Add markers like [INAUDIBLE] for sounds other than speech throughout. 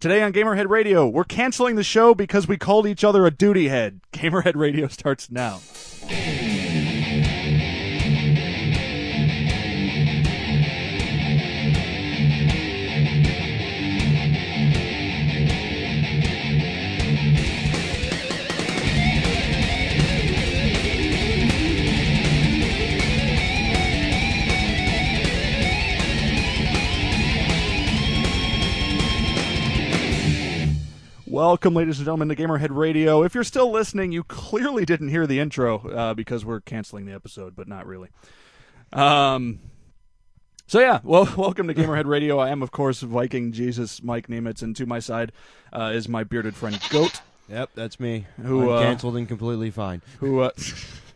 Today on Gamerhead Radio, we're canceling the show because we called each other a duty head. Gamerhead Radio [LAUGHS] starts now. Welcome, ladies and gentlemen, to Gamerhead Radio. If you're still listening, you clearly didn't hear the intro uh, because we're canceling the episode, but not really. Um. So yeah, [LAUGHS] well, welcome to Gamerhead [LAUGHS] Radio. I am, of course, Viking Jesus Mike Nemitz, and to my side uh, is my bearded friend Goat, Yep, that's me. Who, I'm uh, canceled and completely fine. who uh, [LAUGHS]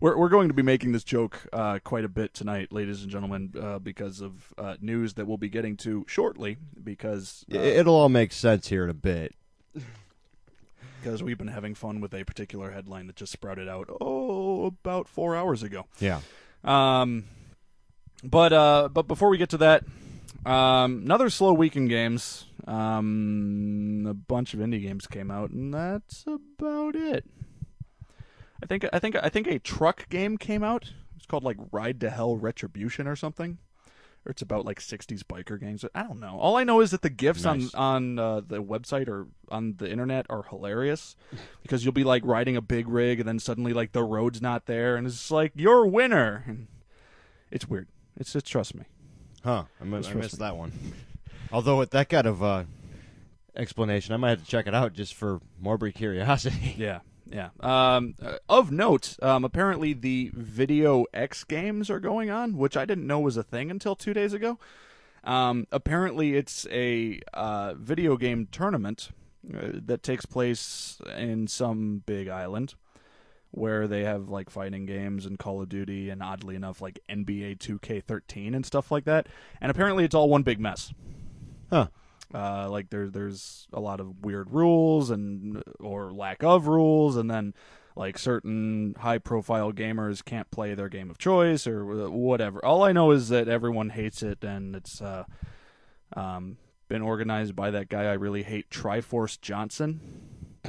we're we're going to be making this joke uh, quite a bit tonight, ladies and gentlemen, uh, because of uh, news that we'll be getting to shortly. Because uh, It'll all make sense here in a bit. [LAUGHS] because we've been having fun with a particular headline that just sprouted out oh about four hours ago. Yeah. Um, but uh, but before we get to that, um, another slow week in games. Um, a bunch of indie games came out, and that's about it. I think I think I think a truck game came out. It's called like Ride to Hell Retribution or something. Or it's about like '60s biker gangs. I don't know. All I know is that the gifs Nice. on on uh, the website or on the internet are hilarious [LAUGHS] because you'll be like riding a big rig and then suddenly like the road's not there and it's like you're a winner. And it's weird. It's just trust me. Huh. I, mi- Just I missed me. that one. Although with that kind of uh, explanation, I might have to check it out just for morbid curiosity. Yeah, yeah. Um, uh, of note, um, apparently the Video X games are going on, which I didn't know was a thing until two days ago. Um, apparently, it's a uh, video game tournament uh, that takes place in some big island where they have like fighting games and Call of Duty and oddly enough like NBA 2K13 and stuff like that. And apparently, it's all one big mess. Huh. Uh, like there, there's a lot of weird rules and or lack of rules, and then like certain high-profile gamers can't play their game of choice or whatever. All I know is that everyone hates it, and it's uh, um, been organized by that guy I really hate, Triforce Johnson.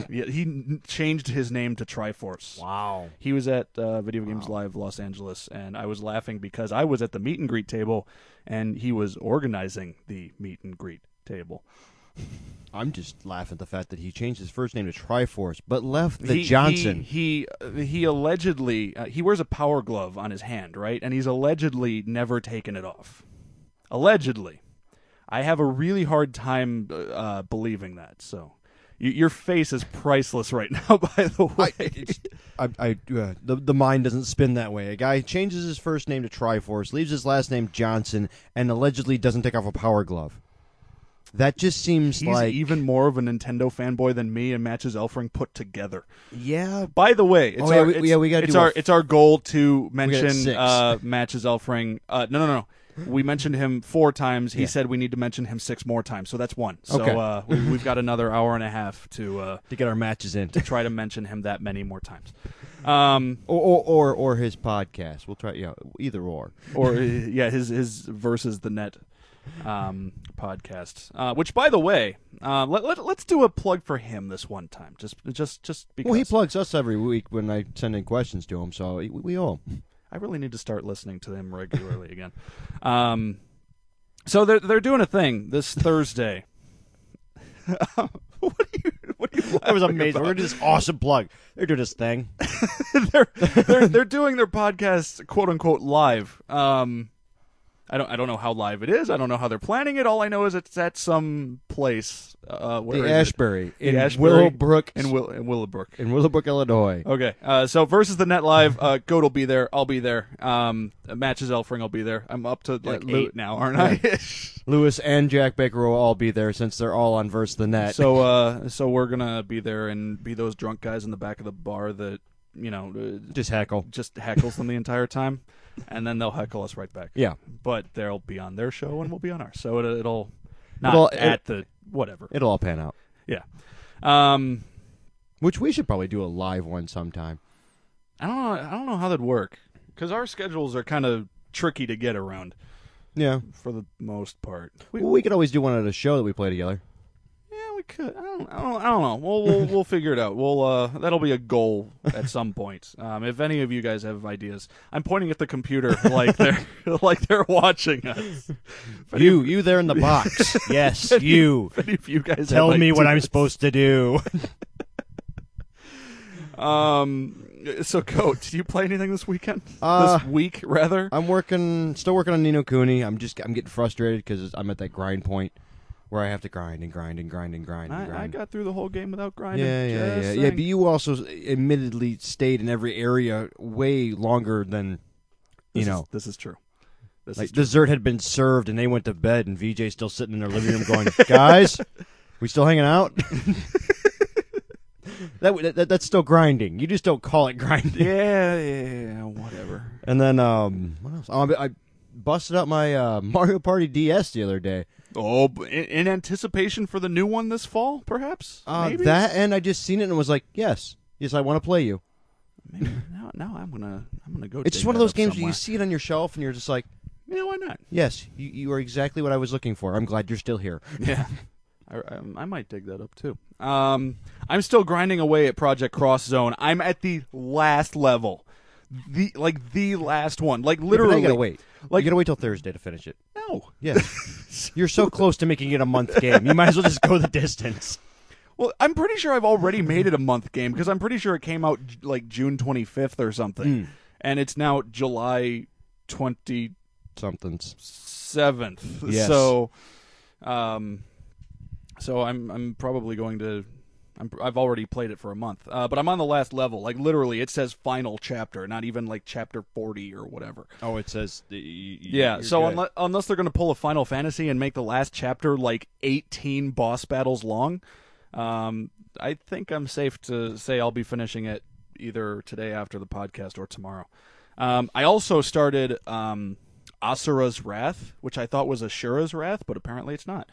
Yeah, he changed his name to Triforce. Wow. He was at uh, Video Games Live Los Angeles, and I was laughing because I was at the meet and greet table, and he was organizing the meet and greet table. I'm just laughing at the fact that he changed his first name to Triforce, but left the He- Johnson. He he, he allegedly uh, he wears a power glove on his hand, right? And he's allegedly never taken it off. Allegedly, I have a really hard time uh, believing that. So. Y- Your face is priceless right [LAUGHS] now. By the way, I, I, uh, the the mind doesn't spin that way. A guy changes his first name to Triforce, leaves his last name Johnson, and allegedly doesn't take off a power glove. That just seems he's like even more of a Nintendo fanboy than me and Matches Elfring put together. yeah. By the way, it's Oh, yeah, our, we- it's, yeah, we gotta it's do our a- it's our goal to mention uh, Matches Elfring. Uh, no, no, no. We mentioned him four times. He Yeah. said we need to mention him six more times, so that's one. So Okay. uh, we, we've got another hour and a half to uh, To get our matches in, to try to mention him that many more times. Um, or, or or or his podcast. We'll try. Yeah, either or. or uh, yeah, his his versus the net um, podcast. Uh, which, by the way, uh, let, let let's do a plug for him this one time. Just just just because. Well, he plugs us every week when I send in questions to him, so we, we him. I really need to start listening to him regularly again. Um, so they're they're doing a thing this Thursday. [LAUGHS] what are you? What are you? That was amazing. We're about? gonna do this awesome plug. They're doing this thing. [LAUGHS] they're, they're they're doing their podcast quote unquote live. Um, I don't I don't know how live it is. I don't know how they're planning it. All I know is it's at some place. Uh, where the it? Ashbury The in Ashbury Willowbrook in, Will, in Willowbrook. in Willowbrook, Illinois. Okay, uh, so versus the net live, uh, Goat will be there. I'll be there. Um, matches Elfring, I'll be there. I'm up to like Lou- eight now, aren't I? [LAUGHS] Lewis and Jack Baker will all be there since they're all on versus the Net. so, uh, so we're gonna be there and be those drunk guys in the back of the bar that you know uh, just heckle. just heckles them the entire time, and then they'll heckle us right back. Yeah, But they'll be on their show and we'll be on ours, so it, it'll not It'll- at the whatever. it'll all pan out. Yeah. Um, Which we should probably do a live one sometime. I don't know. I don't know how that'd work because our schedules are kind of tricky to get around Yeah, for the most part. We, we, we could always do one at a show that we play together. Could. I don't. I don't, I don't know. We'll, we'll we'll figure it out. We'll uh that'll be a goal at some point. Um, if any of you guys have ideas, I'm pointing at the computer [LAUGHS] like they're like they're watching us. If You, you there in the [LAUGHS] box. yes, if you. If any of you guys Tell me what I'm supposed to do. [LAUGHS] Um. So, Coach, did you play anything this weekend? Uh, this week, rather. I'm working, still working on Ni no Kuni. I'm just, I'm getting frustrated because I'm at that grind point where I have to grind and grind and grind and grind and I, I got through the whole game without grinding. yeah, yeah, yeah, yeah. But you also admittedly stayed in every area way longer than, you This is- know, this is true. This like is true. dessert had been served and they went to bed and VJ's still sitting in their living room going, [LAUGHS] guys, we still hanging out? [LAUGHS] that, that that's still grinding. You just don't call it grinding. yeah, yeah, yeah, whatever. And then um, what else? Oh, I, I busted out my uh, [LAUGHS] Mario Party DS the other day. Oh, in, in anticipation for the new one this fall, perhaps. Uh, Maybe? that and I just seen it and was like, yes, yes, I want to play you. Maybe. now, now I'm gonna, I'm gonna go. It's just one of those games where you see it on your shelf and you're just like, Yeah, why not? yes, you, you are exactly what I was looking for. I'm glad you're still here. [LAUGHS] Yeah, I, I, I might dig that up too. Um, I'm still grinding away at Project Cross Zone. I'm at the last level, the like the last one. Like literally, you gotta wait. like- you gotta wait till Thursday to finish it. No, Yes, [LAUGHS] you're so close to making it a month game. You might as well just go the distance. Well, I'm pretty sure I've already made it a month game because I'm pretty sure it came out like June 25th or something, Mm. and it's now July 27th. Something's. Yes. So, um, so I'm I'm probably going to. I'm, I've already played it for a month, uh, but I'm on the last level. Like literally, it says final chapter, not even like chapter 40 or whatever. Oh, it says. The, Yeah, so unless, unless they're going to pull a Final Fantasy and make the last chapter like 18 boss battles long, um, I think I'm safe to say I'll be finishing it either today after the podcast or tomorrow. Um, I also started um, Asura's Wrath, which I thought was Ashura's Wrath, but apparently it's not.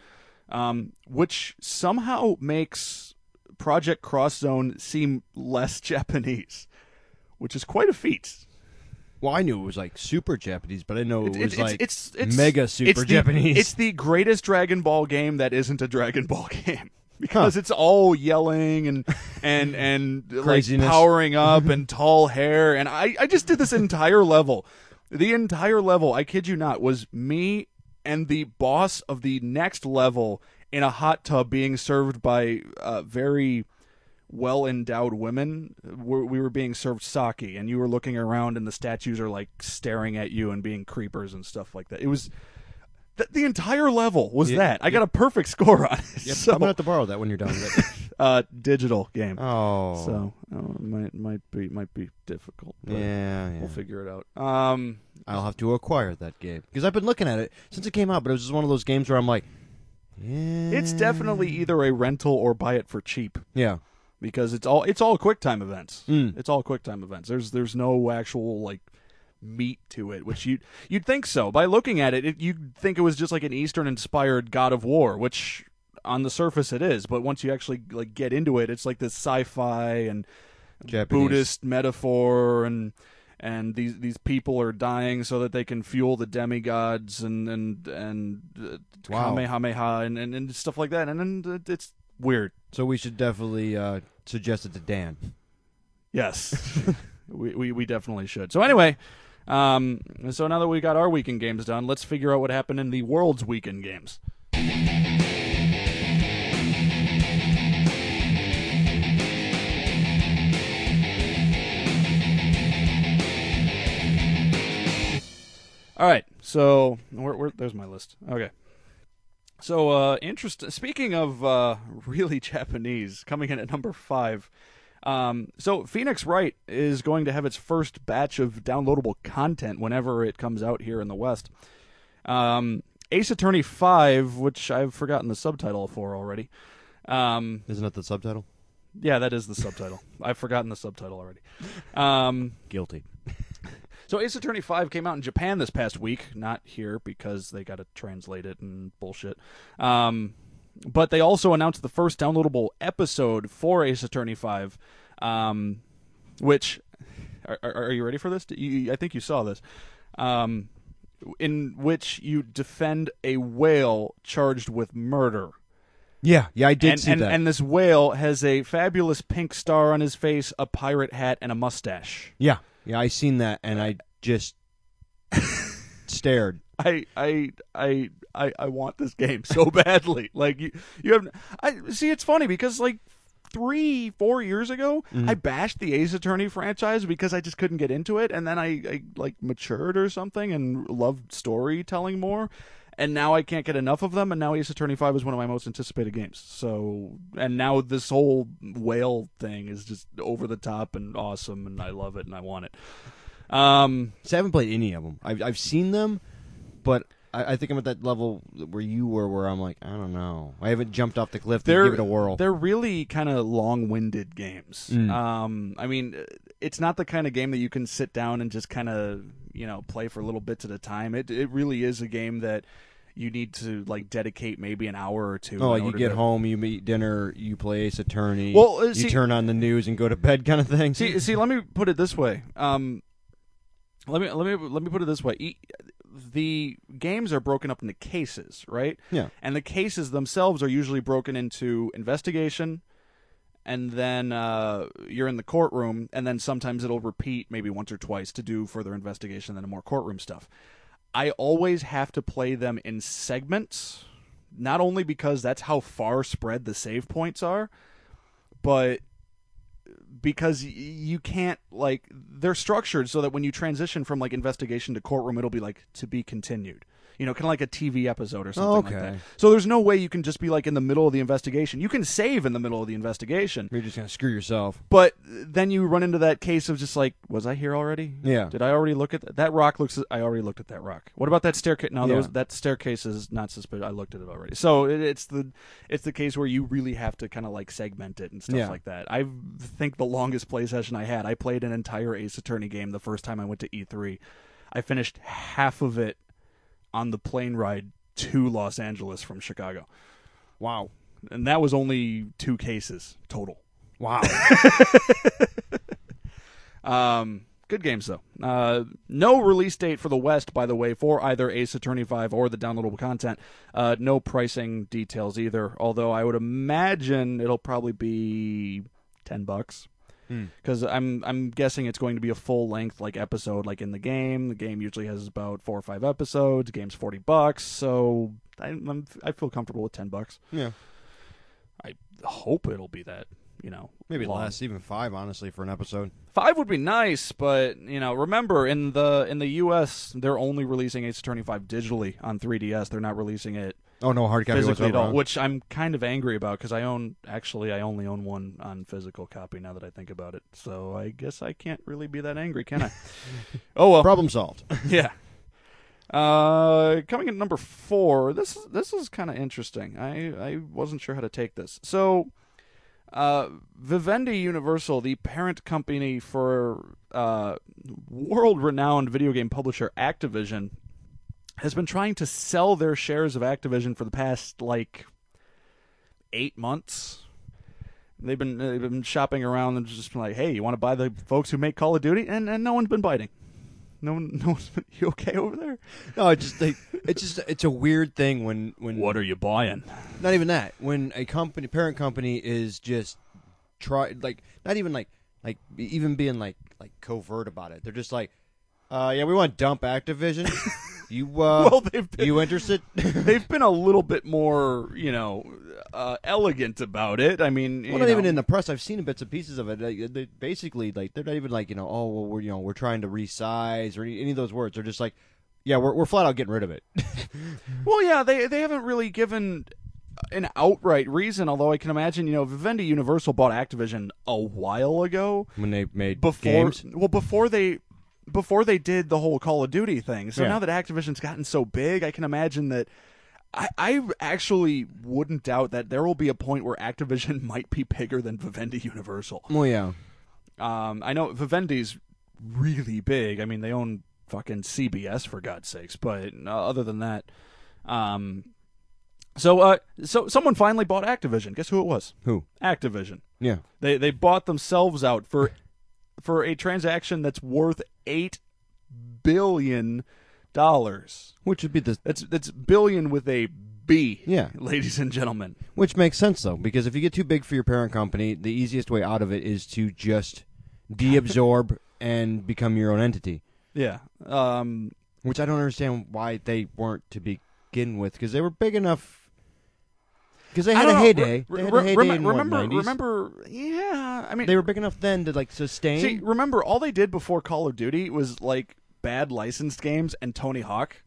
Um, which somehow makes Project Cross Zone seem less [LAUGHS] Japanese, which is quite a feat. Well, I knew it was like super Japanese, but I know it, It- was it's, like it's, it's mega super it's the- Japanese. It's the greatest Dragon Ball game that isn't a Dragon Ball [LAUGHS] game because it's all yelling and [LAUGHS] and and like powering up and tall hair. And I I just did this entire level. The entire level, I kid you not, was me and the boss of the next level in a hot tub being served by uh, very well endowed women. We're, we were being served sake, and you were looking around, and the statues are like staring at you and being creepers and stuff like that. It was th- the entire level was Yeah, that. I got a perfect score on it. Yep, so, I'm gonna have to borrow that when you're done with it. [LAUGHS] uh, digital game. oh, So it might might be might be difficult. But yeah, yeah. We'll figure it out. Um, I'll have to acquire that game because I've been looking at it since it came out, but it was just one of those games where I'm like, yeah, it's definitely either a rental or buy it for cheap yeah. because it's all it's all quick time events. Mm. It's all quick time events. There's there's no actual like meat to it, which you you'd think so by looking at it, it. You'd think it was just like an Eastern inspired God of War, which on the surface it is, but once you actually like get into it, it's like this sci-fi and Japanese. Buddhist metaphor and and these these people are dying so that they can fuel the demigods and and and uh, Wow. kamehameha and, and and stuff like that, and then it's weird. So we should definitely uh, suggest it to Dan. Yes, [LAUGHS] [LAUGHS] we, we we definitely should. So anyway, um, so now that we got our weekend games done, let's figure out what happened in the world's weekend games. All right, so where, where, there's my list. Okay. So, uh, interest. Speaking of uh, [LAUGHS] really Japanese, coming in at number five. Um, so, Phoenix Wright is going to have its first batch of downloadable content whenever it comes out here in the West. Um, Ace Attorney Five, which I've forgotten the subtitle for already. Um, Isn't that the subtitle? yeah, that is the subtitle. I've forgotten the subtitle already. Um, Guilty. So Ace Attorney 5 came out in Japan this past week, not here because they got to translate it and bullshit. Um, but they also announced the first downloadable episode for Ace Attorney 5, um, which are, are, are you ready for this? You, I think you saw this. Um, in which you defend a whale charged with murder. Yeah, yeah, I did and, see and, that. and this whale has a fabulous pink star on his face, a pirate hat, and a mustache. yeah, yeah, I seen that, and I just stared. [LAUGHS] I I I I, I want this game so [LAUGHS] badly. Like you, you have. I see. It's funny because like three, four years ago, Mm-hmm. I bashed the Ace Attorney franchise because I just couldn't get into it, and then I, I like matured or something and loved storytelling more. And now I can't get enough of them. And now Ace Attorney Five is one of my most anticipated games. So, and now this whole whale thing is just over the top and awesome, and I love it and I want it. Um, So I haven't played any of them. I've I've seen them, but I, I think I'm at that level where you were, where I'm like, I don't know. I haven't jumped off the cliff to they're give it a whirl. They're really kind of long-winded games. Mm. Um, I mean, it's not the kind of game that you can sit down and just kind of you know play for little bits at a time. It it really is a game that you need to like dedicate maybe an hour or two. Oh, you get to- home, you eat dinner, you play Ace Attorney. Well, uh, you turn on the news and go to bed, kind of thing. See, [LAUGHS] see, let me put it this way. Um, let me let me let me put it this way. E- The games are broken up into cases, right? Yeah. And the cases themselves are usually broken into investigation, and then uh, you're in the courtroom, and then sometimes it'll repeat maybe once or twice to do further investigation, then more courtroom stuff. I always have to play them in segments, not only because that's how far spread the save points are, but because you can't like they're structured so that when you transition from like investigation to courtroom it'll be like to be continued you know kind of like a tv episode or something like okay. that so there's no way you can just be like in the middle of the investigation you can save in the middle of the investigation You're just gonna screw yourself. but then you run into that case of just like was i here already Yeah. did i already look at that that rock looks i already looked at that rock what about that staircase no Yeah. was, that staircase is not suspicious i looked at it already so it, it's the it's the case where you really have to kind of like segment it and stuff Yeah. like that i think the longest play session i had i played an entire ace attorney game the first time i went to e3 i finished half of it on the plane ride to los angeles from chicago Wow. and that was only two cases total Wow. [LAUGHS] Um, good games though. Uh, no release date for the West, by the way, for either Ace Attorney Five or the downloadable content. Uh, no pricing details either. Although I would imagine it'll probably be ten bucks. Hmm. Because I'm I'm guessing it's going to be a full length like episode like in the game. The game usually has about four or five episodes. The game's forty bucks, so I, I'm I feel comfortable with ten bucks. yeah. I hope it'll be that. You know, Maybe long. less, even five, honestly, for an episode. Five would be nice, but you know, remember in the in the U.S. they're only releasing Ace Attorney Five digitally on 3DS. They're not releasing it Oh no, hard copy physically at all, which I'm kind of angry about because I own actually I only own one on physical copy now that I think about it. So I guess I can't really be that angry, can I? [LAUGHS] oh well, Problem solved. [LAUGHS] yeah. Uh, coming at number four. This is this is kind of interesting. I I wasn't sure how to take this. So, uh, Vivendi Universal, the parent company for uh, world-renowned video game publisher Activision, has been trying to sell their shares of Activision for the past like eight months. They've been they've been shopping around and just been like, "Hey, you want to buy the folks who make Call of Duty?" And and no one's been biting. No one, [LAUGHS] no one's been, you okay over there? no, it just they, it's just it's a weird thing when when What are you buying? not even that when a company parent company is just try like not even like like even being like like covert about it. They're just like, uh, yeah, we want to dump Activision. [LAUGHS] you [LAUGHS] uh, Well, they've been, you interested? [LAUGHS] they've been a little bit more, you know, uh, elegant about it. I mean, Well, not even in the press. I've seen bits and pieces of it. Like, they basically, like they're not even like you know, oh, well, we're you know, we're trying to resize or any, any of those words. They're just like, yeah, we're we're flat out getting rid of it. [LAUGHS] Well, yeah, they they haven't really given an outright reason. Although I can imagine, you know, Vivendi Universal bought Activision a while ago. when they made before games. well before they before they did the whole Call of Duty thing. So Yeah. now that Activision's gotten so big, I can imagine that I, I actually wouldn't doubt that there will be a point where Activision [LAUGHS] might be bigger than Vivendi Universal. Well, yeah, Um, I know Vivendi's really big. I mean, they own fucking CBS for God's sakes. But uh, other than that, um, so uh, so someone finally bought Activision. Guess who it was? who? Activision. Yeah, They they bought themselves out for for a transaction that's worth eight billion dollars. which would be the That's that's billion with a B. Yeah. ladies and gentlemen. Which makes sense though, because if you get too big for your parent company, the easiest way out of it is to just deabsorb [LAUGHS] and become your own entity. Yeah. Um, Which I don't understand why they weren't to begin with, because they were big enough. Because they had a heyday. Re- they had re- a heyday remember, in what, remember, 90s? remember, yeah. I mean, They were big enough then to like sustain. see, remember, all they did before Call of Duty was like bad licensed games and Tony Hawk.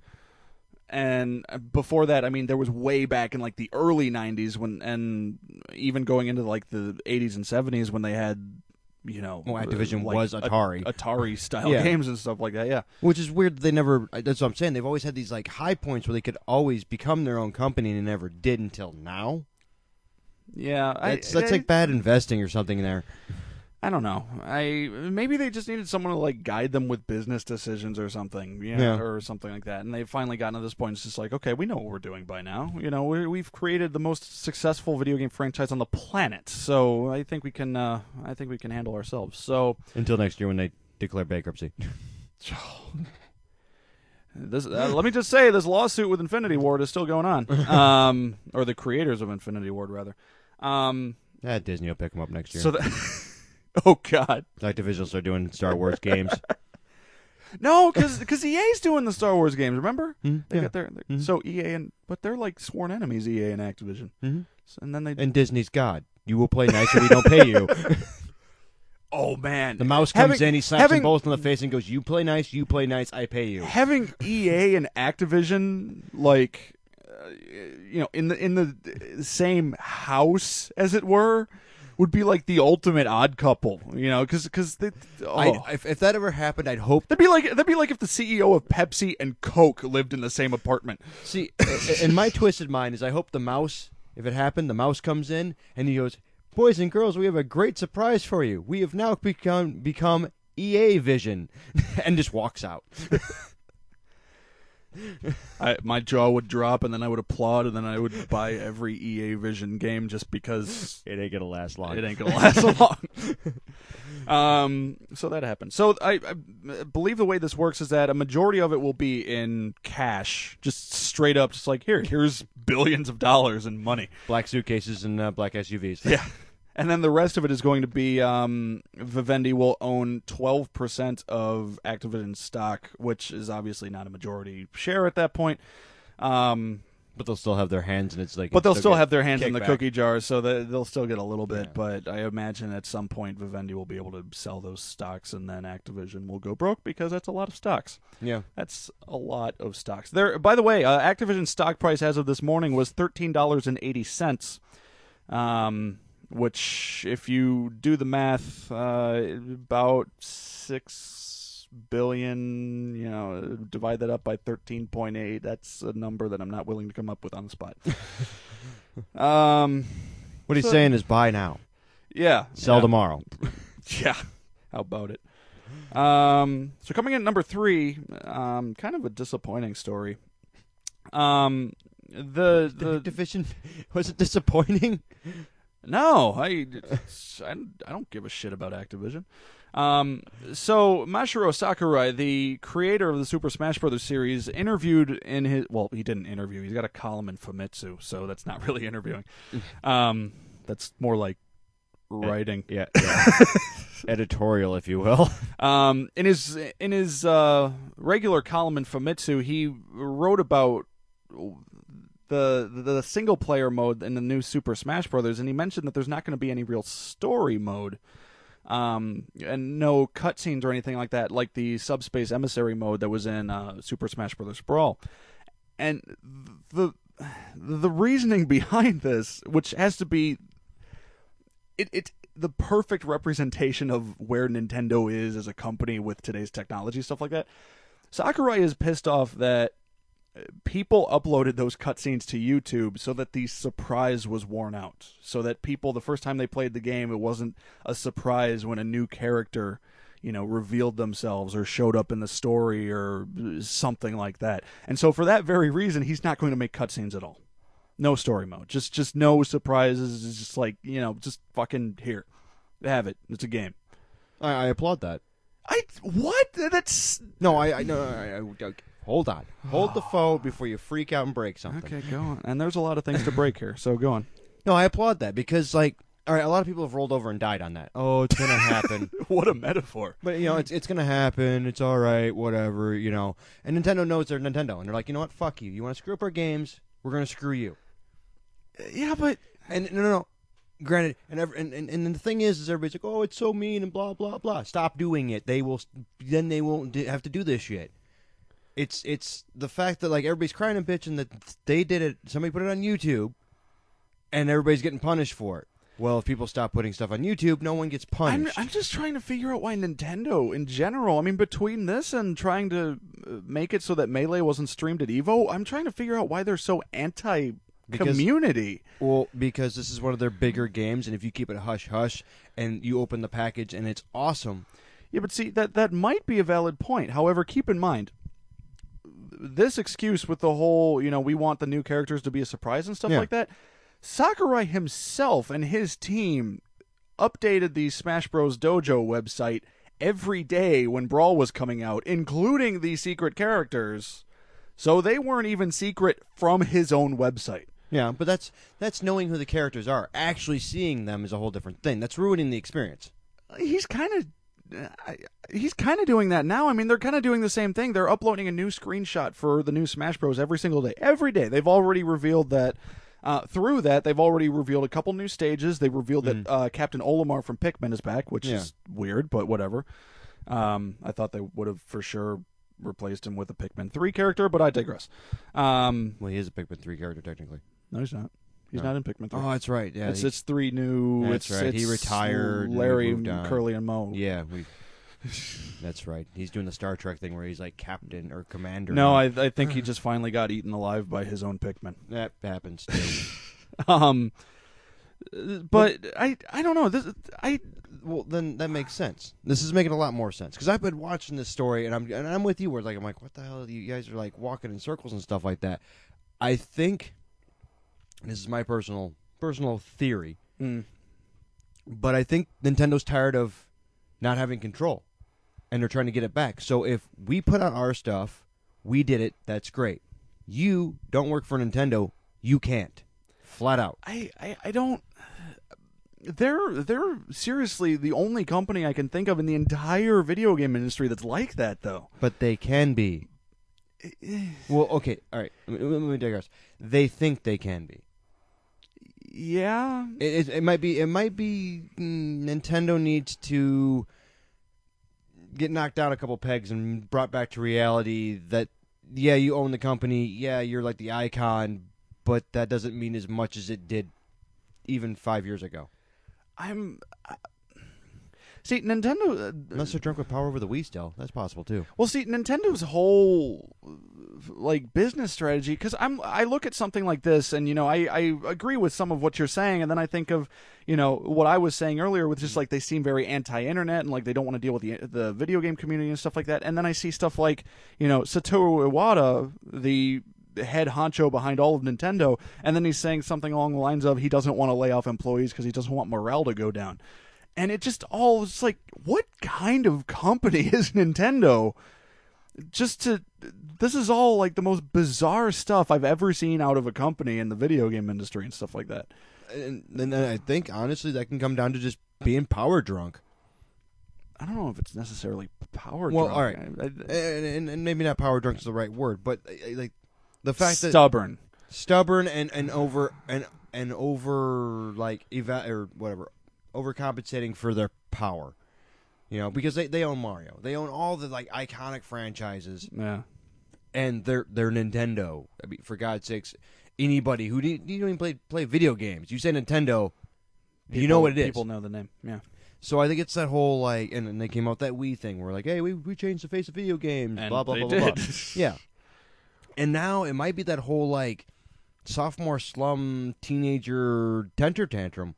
And uh, before that, I mean, there was way back in like the early '90s when, and even going into like the '80s and '70s when they had, you know, Well, uh, Activision like, was a- Atari. Atari [LAUGHS] style Yeah. games and stuff like that. Yeah, Which is weird. They never. Uh, that's what I'm saying. They've always had these like high points where they could always become their own company, and they never did until now. yeah. That's I, that's like bad investing or something there. I don't know. I maybe they just needed someone to like guide them with business decisions or something, you know, Yeah. or something like that. And they've finally gotten to this point. It's just like, okay, we know what we're doing by now. You know, we we've created the most successful video game franchise on the planet, so I think we can. Uh, I think we can handle ourselves. So Until next year when they declare bankruptcy. [LAUGHS] [LAUGHS] this, uh, let me just say, this lawsuit with Infinity Ward is still going on, [LAUGHS] um, or the creators of Infinity Ward rather. Um, Ah, Disney will pick them up next year. so that. [LAUGHS] Oh God, Activision will start doing Star Wars games. [LAUGHS] no, because because EA's doing the Star Wars games. Remember? Hmm, They yeah. got their Mhm. so EA and but they're like sworn enemies, EA and Activision. Mhm. So, and then they And Disney's God. You will play nice or we don't pay you. [LAUGHS] oh man, The mouse comes Having- in, he slaps having- them both in the face and goes, "You play nice, you play nice, I pay you." having EA and Activision like uh, you know in the in the same house as it were would be like the ultimate odd couple. You know, because because oh. If, if that ever happened, I'd hope. That'd be like that'd be like if the CEO of Pepsi and Coke lived in the same apartment. See, in my twisted mind is I hope the mouse, if it happened, the mouse comes in and he goes, "Boys and girls, we have a great surprise for you. We have now become become EA Vision," [LAUGHS] and just walks out. [LAUGHS] I, my jaw would drop, and then I would applaud, and then I would buy every EA Vision game just because It ain't gonna last long. it ain't gonna last [LAUGHS] long. um, so that happened. So I, I believe the way this works is that a majority of it will be in cash, just straight up, just like here, here's billions of dollars in money. Black suitcases and uh, black SUVs. Yeah. And then the rest of it is going to be um, Vivendi will own 12% of Activision stock, which is obviously not a majority share at that point. Um, But they'll still have their hands in its like. but they'll still have their hands in the kickback. cookie jar, so they'll still get a little bit. Yeah. But I imagine at some point Vivendi will be able to sell those stocks, and then Activision will go broke because that's a lot of stocks. Yeah. That's a lot of stocks. There. By the way, uh, Activision's stock price as of this morning was thirteen dollars and eighty cents. Um, which, if you do the math, uh, about six billion. You know, divide that up by thirteen point eight. That's a number that I'm not willing to come up with on the spot. [LAUGHS] um, What he's So- saying is buy now, yeah, sell yeah. tomorrow. [LAUGHS] Yeah. How about it? Um, so coming in at number three, um, kind of a disappointing story. Um, the [LAUGHS] The the division was it disappointing? No, I, I I don't give a shit about Activision. Um, so Masahiro Sakurai, the creator of the Super Smash Bros. series, interviewed in his well, he didn't interview. He's got a column in Famitsu, so that's not [LAUGHS] really interviewing. Um, that's more like writing. Yeah. [LAUGHS] Editorial, if you will. Um, in his in his uh, regular column in Famitsu, he wrote about the the single player mode in the new Super Smash Brothers, and he mentioned that there's not going to be any real story mode, um, and no cutscenes or anything like that, like the Subspace Emissary mode that was in uh, Super Smash Brothers Brawl. And the the reasoning [LAUGHS] behind this, which has to be it, it the perfect representation of where Nintendo is as a company with today's technology stuff like that. Sakurai is pissed off that people uploaded those cutscenes to YouTube so that the surprise was worn out. So that people the first time they played the game it wasn't a surprise when a new character, you know, revealed themselves or showed up in the story or something like that. And so for that very reason he's not going to make cutscenes at all no story mode. Just just no surprises. It's just like you know, just fucking here, have it. It's a game. I, I applaud that. I what? That's No, I, I no, I, I, I- Hold on. Hold the [SIGHS] phone before you freak out and break something. Okay, go on. And there's a lot of things to break here, so go on. [LAUGHS] No, I applaud that because, like, all right, a lot of people have rolled over and died on that. Oh, it's gonna happen. [LAUGHS] what a metaphor. But you know, it's it's gonna happen. It's all right, whatever. You know, and Nintendo knows they're Nintendo, and they're like, you know what? Fuck you. You want to screw up our games? We're gonna screw you. Uh, yeah, but And no, no, no. Granted, and, every, and and and the thing is, is everybody's like, oh, it's so mean and blah blah blah. Stop doing it. They will. Then they won't have to do this shit. It's it's the fact that like everybody's crying and bitching that they did it. Somebody put it on YouTube, and everybody's getting punished for it. Well, if people stop putting stuff on YouTube, no one gets I'm, punished. I'm just trying to figure out why Nintendo, in general, I mean, between this and trying to uh, make it so that Melee wasn't streamed at Evo, I'm trying to figure out why they're so anti community. Well, because this is one of their bigger games, and if you keep it hush hush and you open the package and it's awesome, Yeah, but see, that, that might be a valid point. However, keep in mind, this excuse with the whole, you know, we want the new characters to be a surprise and stuff Yeah. like that, Sakurai himself and his team updated the Smash Bros. Dojo website every day when Brawl was coming out, including the secret characters. So they weren't even secret from his own website. yeah. But that's that's knowing who the characters are. Actually seeing them is a whole different thing. That's ruining the experience. he's kind of he's kind of doing that now. I mean, they're kind of doing the same thing. They're uploading a new screenshot for the new Smash Bros every single day. Every day, they've already revealed that. Uh, through that, they've already revealed a couple new stages. They revealed that uh, Captain Olimar from Pikmin is back, which Yeah. is weird, but whatever. Um, I thought they would have for sure replaced him with a Pikmin three character, but I digress. Um, Well, he is a Pikmin three character technically. no, he's not. He's No. not in Pikmin three. Oh, that's right. Yeah, it's he- it's three new. That's it's, right. He it's retired and Larry, moved on. Curly, and Mo. yeah. We. that's right. He's doing the Star Trek thing where he's like captain or commander. No. I, I think he just finally got eaten alive by his own Pikmin. [LAUGHS] that happens too. [LAUGHS] Um, but I I don't know. This I well, then that makes sense. This is making a lot more sense because I've been watching this story and I'm and I'm with you. Where like I'm like, what the hell? Are you guys are like walking in circles and stuff like that. I think this is my personal personal theory, mm, but I think Nintendo's tired of not having control, and they're trying to get it back. So if we put out our stuff, we did it. That's great. You don't work for Nintendo. You can't. Flat out. I, I I don't. They're they're seriously the only company I can think of in the entire video game industry that's like that, though. But they can be. Well, okay, all right. Let me, let me digress. They think they can be. Yeah, It, it, it might be. It might be. mm, Nintendo needs to get knocked down a couple pegs and brought back to reality. That yeah, you own the company. Yeah, you're like the icon, but that doesn't mean as much as it did even five years ago. I'm. See, Nintendo. uh, Unless they're drunk with power over the Wii, still that's possible too. Well, see, Nintendo's whole like business strategy because I'm I look at something like this and you know I I agree with some of what you're saying and then I think of you know what I was saying earlier with just like they seem very anti-internet and like they don't want to deal with the the video game community and stuff like that and then I see stuff like you know Satoru Iwata the head honcho behind all of Nintendo and then he's saying something along the lines of he doesn't want to lay off employees because he doesn't want morale to go down and it just all it's like what kind of company [LAUGHS] is Nintendo just to this is all like the most bizarre stuff I've ever seen out of a company in the video game industry and stuff like that. And then I think honestly that can come down to just being power drunk. I don't know if it's necessarily power. Well, drunk. all right. I- I- and, and, and maybe not power drunk is the right word, but uh, like the fact that stubborn. stubborn and, and over and and over like eva- or whatever overcompensating for their power. You know, because they, they own Mario, they own all the like iconic franchises, Yeah. and they're they're Nintendo. I mean, for God's sakes, anybody who didn't, you don't even play play video games, you say Nintendo, you know what it is. People know the name. Yeah. So I think it's that whole like, and then they came out with that Wii thing where like, hey, we we changed the face of video games, And blah blah they blah blah. did. blah. [LAUGHS] yeah, and now it might be that whole like sophomore slum teenager temper tantrum.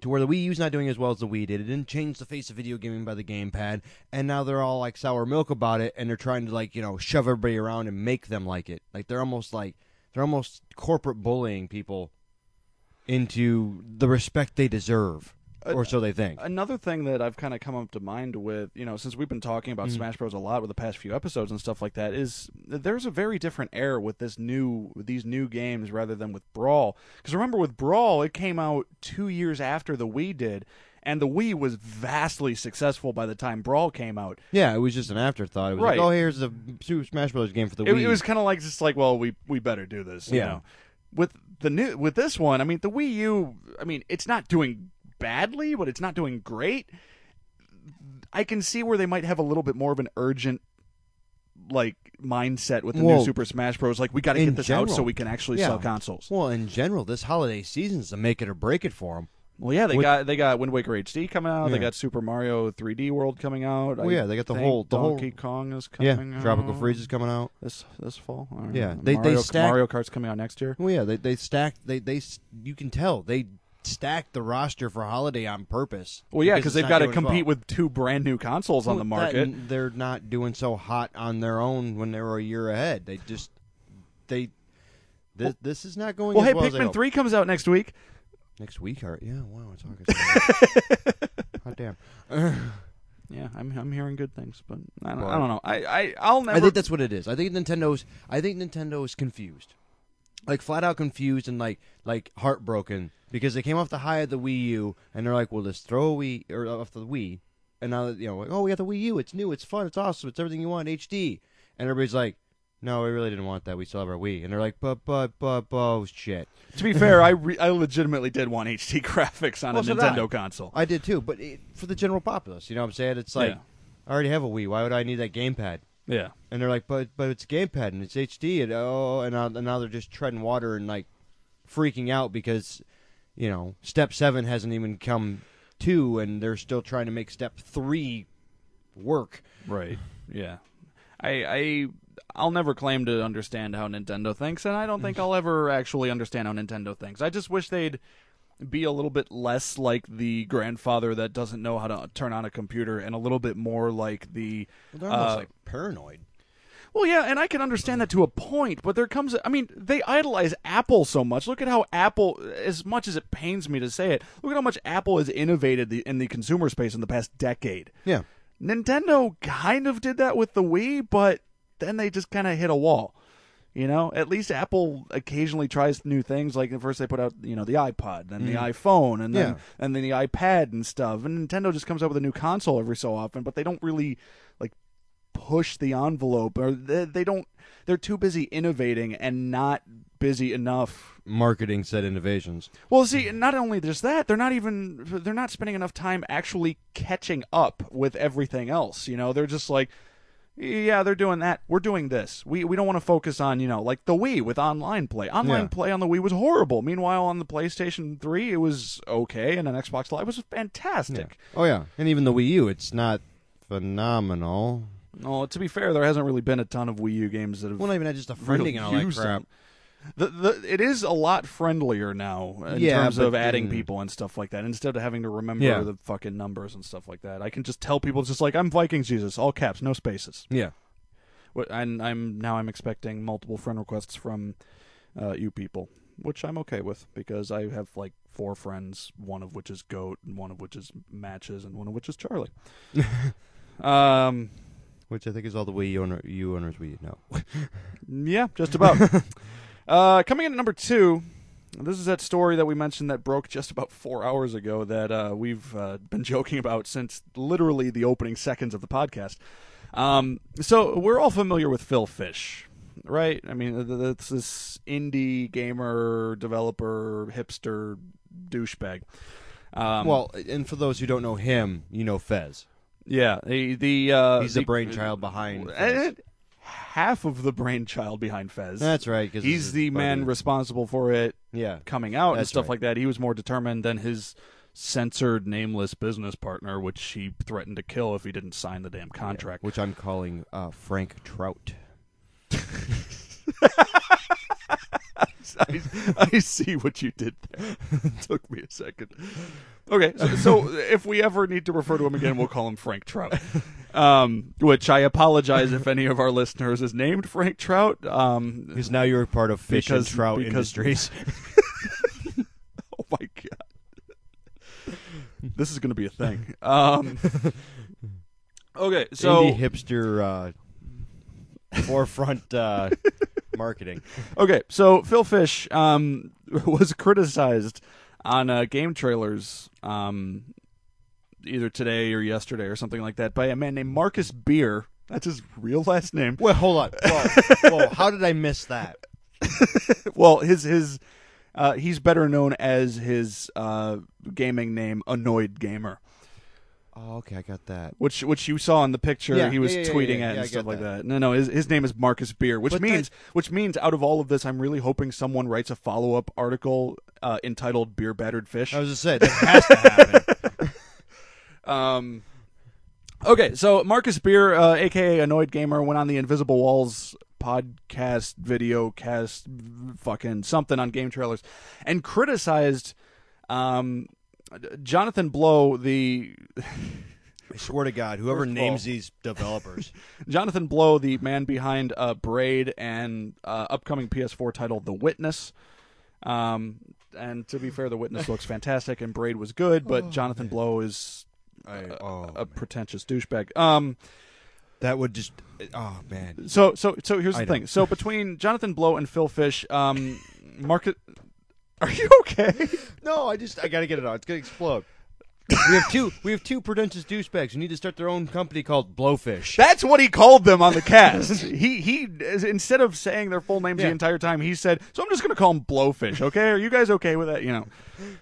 To where the Wii U's not doing as well as the Wii did. It didn't change the face of video gaming by the gamepad, and now they're all like sour milk about it, and they're trying to like you know shove everybody around and make them like it. Like they're almost like they're almost corporate bullying people into the respect they deserve. Or so they think. Another thing that I've kind of come up to mind with, you know, since we've been talking about Mm-hmm. Smash Bros a lot with the past few episodes and stuff like that, is there's a very different air with this new these new games rather than with Brawl. Because remember, with Brawl, it came out two years after the Wii did, and the Wii was vastly successful by the time Brawl came out. yeah, it was just an afterthought. It was Right. like, oh, here's the Super Smash Bros. game for the It, Wii. it was kind of like just like, well, we we better do this. You Yeah. know? With the new with this one, I mean, the Wii U. I mean, it's not doing badly, but it's not doing great. I can see where they might have a little bit more of an urgent like mindset with the Well, new Super Smash Bros. Like we got to get this out so we can actually yeah. sell consoles. well, in general, this holiday season is to make it or break it for them. Well, yeah, they With- got they got Wind Waker HD coming out. They got Super Mario 3D World coming out. Well, I yeah, they got the whole- the whole- Donkey Kong is Yeah, coming. out Tropical Freeze is coming out. this this fall. Yeah, they- they Mario, stack- Mario Kart's coming out next year. Well, yeah, they they stacked. They they you can tell they stacked the roster for holiday on purpose. Well, yeah, because they've got to as well. compete with two brand new consoles on the Well, that market. and they're not doing so hot on their own when they were a year ahead. They just they. This, this is not going Well, hey, well Pikmin three comes out next week. next week. Or, yeah, wow, it's August. [LAUGHS] Hot damn. [LAUGHS] Yeah, I'm I'm hearing good things, but I don't, I don't know. I I I'll never. I think that's what it is. I think Nintendo's. I think Nintendo is confused, like flat out confused and like like heartbroken because they came off the high of the Wii U and they're like, well, let's throw a Wii or off the Wii, and now you know, like, oh, we got the Wii U. It's new. It's fun. It's awesome. It's everything you want. HD. And everybody's like, no, we really didn't want that. We still have our Wii. And they're like, but but but but oh shit. to be fair, I [LAUGHS] re- I legitimately did want HD [LAUGHS] graphics on Well, a so did I. Nintendo console. I did too, but it, for the general populace, you know what I'm saying? It's like Yeah. I already have a Wii. Why would I need that gamepad? Yeah. And they're like, but but it's a gamepad and it's HD and oh, and now, and now they're just treading water and like freaking out because you know step seven hasn't even come two and they're still trying to make step three work. Right. Yeah. I I I'll never claim to understand how Nintendo thinks, and I don't think I'll ever actually understand how Nintendo thinks. I just wish they'd be a little bit less like the grandfather that doesn't know how to turn on a computer, and a little bit more like the. They're almost Uh, like paranoid. Well, yeah, and I can understand that to a point, but there comes. I mean, they idolize Apple so much. Look at how Apple, as much as it pains me to say it, look at how much Apple has innovated the, in the consumer space in the past decade. Yeah. Nintendo kind of did that with the Wii, but then they just kind of hit a wall. You know, at least Apple occasionally tries new things. Like first they put out, you know, the iPod, then the mm-hmm. iPhone, and then Yeah. and then the iPad and stuff. And Nintendo just comes out with a new console every so often, but they don't really like push the envelope, or they, they don't. They're too busy innovating and not busy enough Marketing said innovations. well, see, not only just that, they're not even they're not spending enough time actually catching up with everything else. You know, they're just like, yeah, they're doing that. We're doing this. We we don't want to focus on you know like the Wii with online play. Online Yeah. play on the Wii was horrible. Meanwhile, on the PlayStation Three, it was okay, and on Xbox Live, it was fantastic. Oh yeah, and even the Wii U, it's not phenomenal. Well, to be fair, there hasn't really been a ton of Wii U games that have Well, not even just the really friending and all that used crap. them. The, the, it is a lot friendlier now in Yeah, terms of adding people and stuff like that. Instead of having to remember Yeah. the fucking numbers and stuff like that, I can just tell people just like I'm Vikings Jesus, all caps, no spaces. Yeah. And I'm now I'm expecting multiple friend requests from uh, you people, which I'm okay with because I have like four friends, one of which is Goat, and one of which is Matches, and one of which is Charlie. [LAUGHS] um, Which I think is all the Wii owner, U owners we know. [LAUGHS] Yeah, just about. [LAUGHS] uh, coming in at number two, this is that story that we mentioned that broke just about four hours ago that uh, we've uh, been [LAUGHS] joking about since literally the opening seconds of the podcast. Um, so we're all familiar with Phil Fish, right? I mean, th- that's this indie gamer, developer, hipster douchebag. Um, well, and for those who don't know him, you know Fez. yeah, the the uh, He's the brainchild behind and half of the brainchild behind Fez. That's right. Cause He's the man responsible for it Yeah. coming out and stuff right. like that. He was more determined than his censored, nameless business partner, which he threatened to kill if he didn't sign the damn contract. Which I'm calling uh, Frank Trout. [LAUGHS] [LAUGHS] I, I see what you did there. [LAUGHS] Took me a second. Okay, so, so if we ever need to refer to him again, we'll call him Frank Trout. Um, which I apologize if any of our listeners is named Frank Trout. Um, Because now you're part of fish Because- and trout because- industries. [LAUGHS] oh my god. This is going to be a thing. Um, okay, so Indie hipster uh, forefront uh, marketing. Okay, so Phil Fish um, [LAUGHS] was criticized on uh, game trailers um, either today or yesterday or something like that by a man named Marcus Beer. That's his real last name. Wait, hold on. Whoa, whoa, how did I miss that? [LAUGHS] Well, his his uh, he's better known as his uh, gaming name Annoyed Gamer, Oh, okay, I got that. which which you saw in the picture. Yeah, he was yeah, yeah, tweeting yeah, at yeah, I and stuff get like that. that. No, no, his his name is Marcus Beer, which But means which means out of all of this, I'm really hoping someone writes a follow up article uh, entitled "Beer Battered Fish." I was just saying that has to happen. [LAUGHS] Um, okay, so Marcus Beer, uh, aka Annoyed Gamer, went on the Invisible Walls podcast, video cast, fucking something on game trailers, and criticized um, Jonathan Blow, the I swear to God, whoever First names all- these developers, [LAUGHS] Jonathan Blow, the man behind uh, Braid and uh, upcoming PS4 title The Witness. Um, and to be fair, The Witness [LAUGHS] looks fantastic, and Braid was good, but Jonathan Blow is I, oh, a pretentious douchebag. Um, that would just. Oh man, So so so here's the thing. So between Jonathan Blow and Phil Fish, um, market. Are you okay? [LAUGHS] no, I just I gotta get it out. It's gonna explode. we have two. We have two pretentious douchebags who need to start their own company called Blowfish. That's what he called them on the cast. [LAUGHS] he he instead of saying their full names the entire time, he said, "So I'm just going to call them Blowfish." Okay, are you guys okay with that? You know.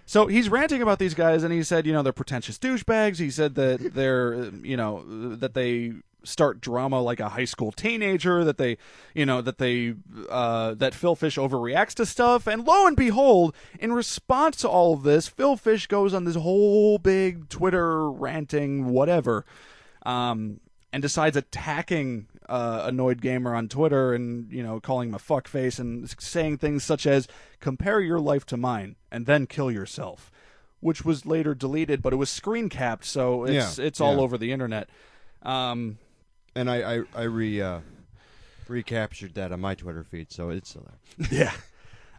So he's ranting about these guys, and he said, you know, they're pretentious douchebags. He said that they're, you know, that they start drama like a high school teenager. That they, you know, that they, uh, that Phil Fish overreacts to stuff. And lo and behold, in response to all of this, Phil Fish goes on this whole big Twitter ranting whatever, um, and decides attacking uh, annoyed gamer on Twitter and you know calling him a fuckface and saying things such as compare your life to mine and then kill yourself, which was later deleted, but it was screen capped, so it's Yeah, it's all yeah. over the internet. Um, And I I, I re uh, recaptured that on my Twitter feed, so it's still there. [LAUGHS] Yeah.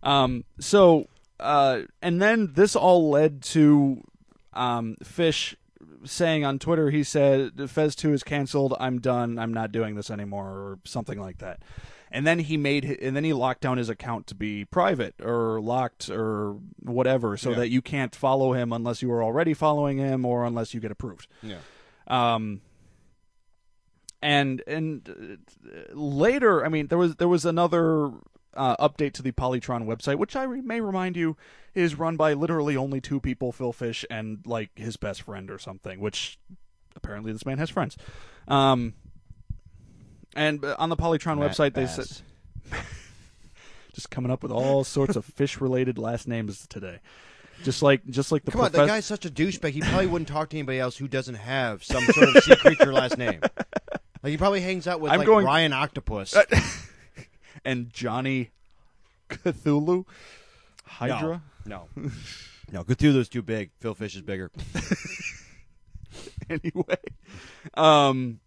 Um, so, uh, and then this all led to um, Fish saying on Twitter, he said, Fez 2 is canceled. I'm done. I'm not doing this anymore, or something like that. And then he made, and then he locked down his account to be private or locked or whatever, so Yeah. that you can't follow him unless you are already following him or unless you get approved. Yeah. Um, and and uh, later, I mean, there was there was another uh, update to the Polytron website, which I re- may remind you is run by literally only two people, Phil Fish and like his best friend or something. Which apparently this man has friends. Um, and uh, on the Polytron Matt website, they said [LAUGHS] just coming up with all sorts of fish related last names today. Just like just like the Come on, that guy's such a douchebag. He probably wouldn't talk to anybody else who doesn't have some sort of sea creature last name. [LAUGHS] Like he probably hangs out with I'm like going- Ryan Octopus. [LAUGHS] and Johnny Cthulhu Hydra. No, [LAUGHS] no, Cthulhu's too big. Phil Fish is bigger. [LAUGHS] anyway, um,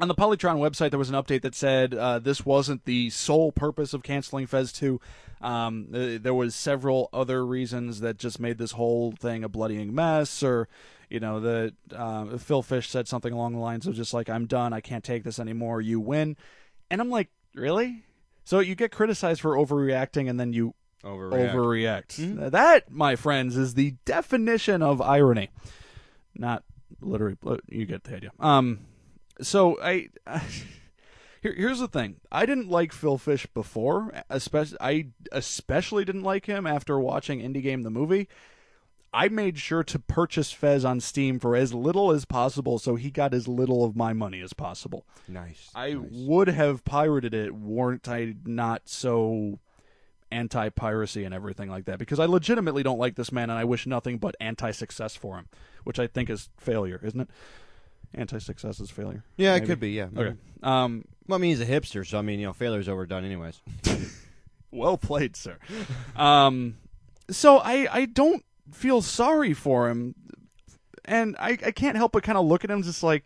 on the Polytron website, there was an update that said uh, this wasn't the sole purpose of canceling Fez 2. Um, uh, there was several other reasons that just made this whole thing a bloodying mess, or you know, that uh, Phil Fish said something along the lines of just like, "I'm done. I can't take this anymore. You win," and I'm like, really? So you get criticized for overreacting, and then you Overreact. overreact. Mhm. That, my friends, is the definition of irony. Not literally, you get the idea. Um, so I, [LAUGHS] here, here's the thing. I didn't like Phil Fish before, especially I especially didn't like him after watching Indie Game the movie. I made sure to purchase Fez on Steam for as little as possible, so he got as little of my money as possible. Nice. I nice. would have pirated it weren't I not so anti piracy and everything like that because I legitimately don't like this man and I wish nothing but anti success for him, which I think is failure, isn't it? Anti success is failure. Yeah, Maybe. it could be. Yeah. Okay. Um, Well, I mean, he's a hipster, so I mean, you know, failure's overdone, anyways. [LAUGHS] well played, sir. um, so I I don't feel sorry for him, and I I can't help but kind of look at him just like,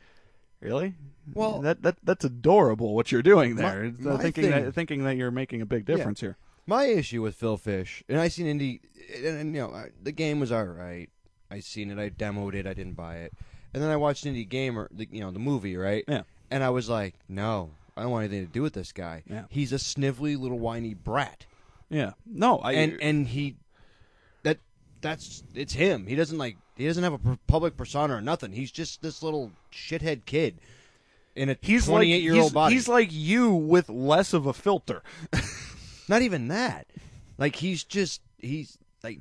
really. Well- that that that's adorable what you're doing there. My- uh, my thinking thing- that thinking that you're making a big difference here. My issue with Phil Fish, and I seen Indy, and, and you know, I- the game was all right. I seen it. I demoed it. I didn't buy it. And then I watched Indie Gamer, the, you know, the movie, right? Yeah. And I was like, no, I don't want anything to do with this guy. Yeah. He's a snivelly little whiny brat. Yeah. No, I and and he that's it's him. He doesn't like he doesn't have a public persona or nothing. He's just this little shithead kid in a he's 28 like year he's, old body. he's like you with less of a filter. [LAUGHS] Not even that. Like he's just he's like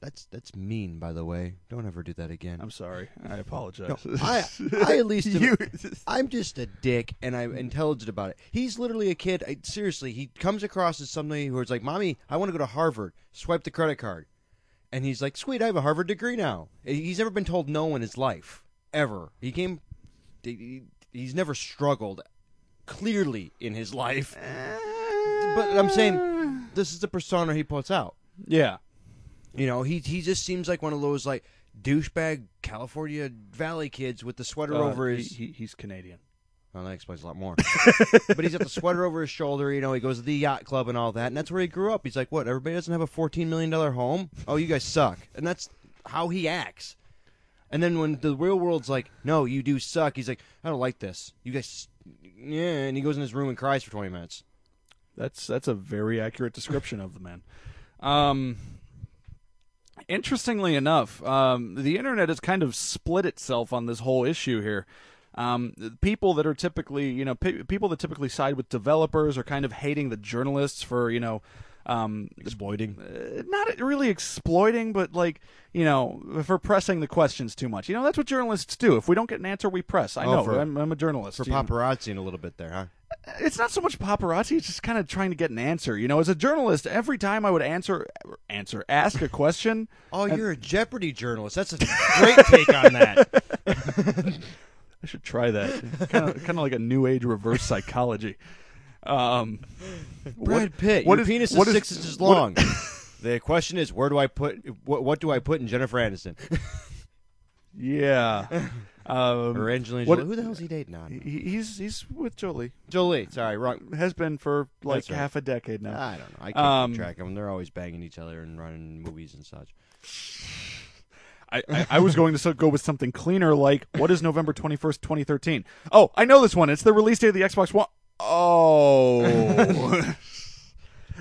that's that's mean. By the way, don't ever do that again. I'm sorry. I apologize. No, I [LAUGHS] I at least am- [LAUGHS] I'm just a dick, and I'm intelligent about it. He's literally a kid. I, seriously, he comes across as somebody who's like, "Mommy, I want to go to Harvard." Swipe the credit card, and he's like, "Sweet, I have a Harvard degree now." He's never been told no in his life ever. He came. he- He's never struggled clearly in his life. But I'm saying this is the persona he puts out. yeah. You know, he he just seems like one of those like douchebag California Valley kids with the sweater Uh, over his. he, he's Canadian. Well, that explains a lot more. [LAUGHS] but he's got the sweater over his shoulder. You know, he goes to the yacht club and all that, and that's where he grew up. He's like, "What? Everybody doesn't have a fourteen million dollar home? Oh, you guys suck." And that's how he acts. And then when the real world's like, "No, you do suck," he's like, "I don't like this. You guys." Yeah, and he goes in his room and cries for twenty minutes. That's that's a very accurate description of the man. Um, interestingly enough, um, the internet has kind of split itself on this whole issue here. Um, people that are typically, you know, pe- people that typically side with developers are kind of hating the journalists for, you know, um, Exploiting. uh, not really exploiting, but like you know, for pressing the questions too much. You know, that's what journalists do. If we don't get an answer, we press. I Oh, know. for- I'm, I'm a journalist. For paparazzi know. a little bit there, huh? It's not so much paparazzi. It's just kind of trying to get an answer. You know, as a journalist, every time I would answer, answer, ask a question. Oh, you're a Jeopardy journalist. That's a great take on that. [LAUGHS] I should try that. kind of, [LAUGHS] kind of like a new age reverse psychology. Um, Brad what- Pitt, what your is- penis is what is- six inches what- long. [LAUGHS] the question is, where do I put what? What do I put in Jennifer Aniston [LAUGHS] yeah. Um, or Angelina what- Jolie? Who the hell's he dating now? he, he's he's with Jolie. Jolie. Sorry, wrong. Has been for like That's right. half a decade now. I don't know. I can't Um, keep track of them. They're always banging each other and running movies and such. I, I, I was going to go with something cleaner, like what is November twenty first, twenty thirteen? Oh, I know this one. It's the release date of the Xbox One. Oh, [LAUGHS]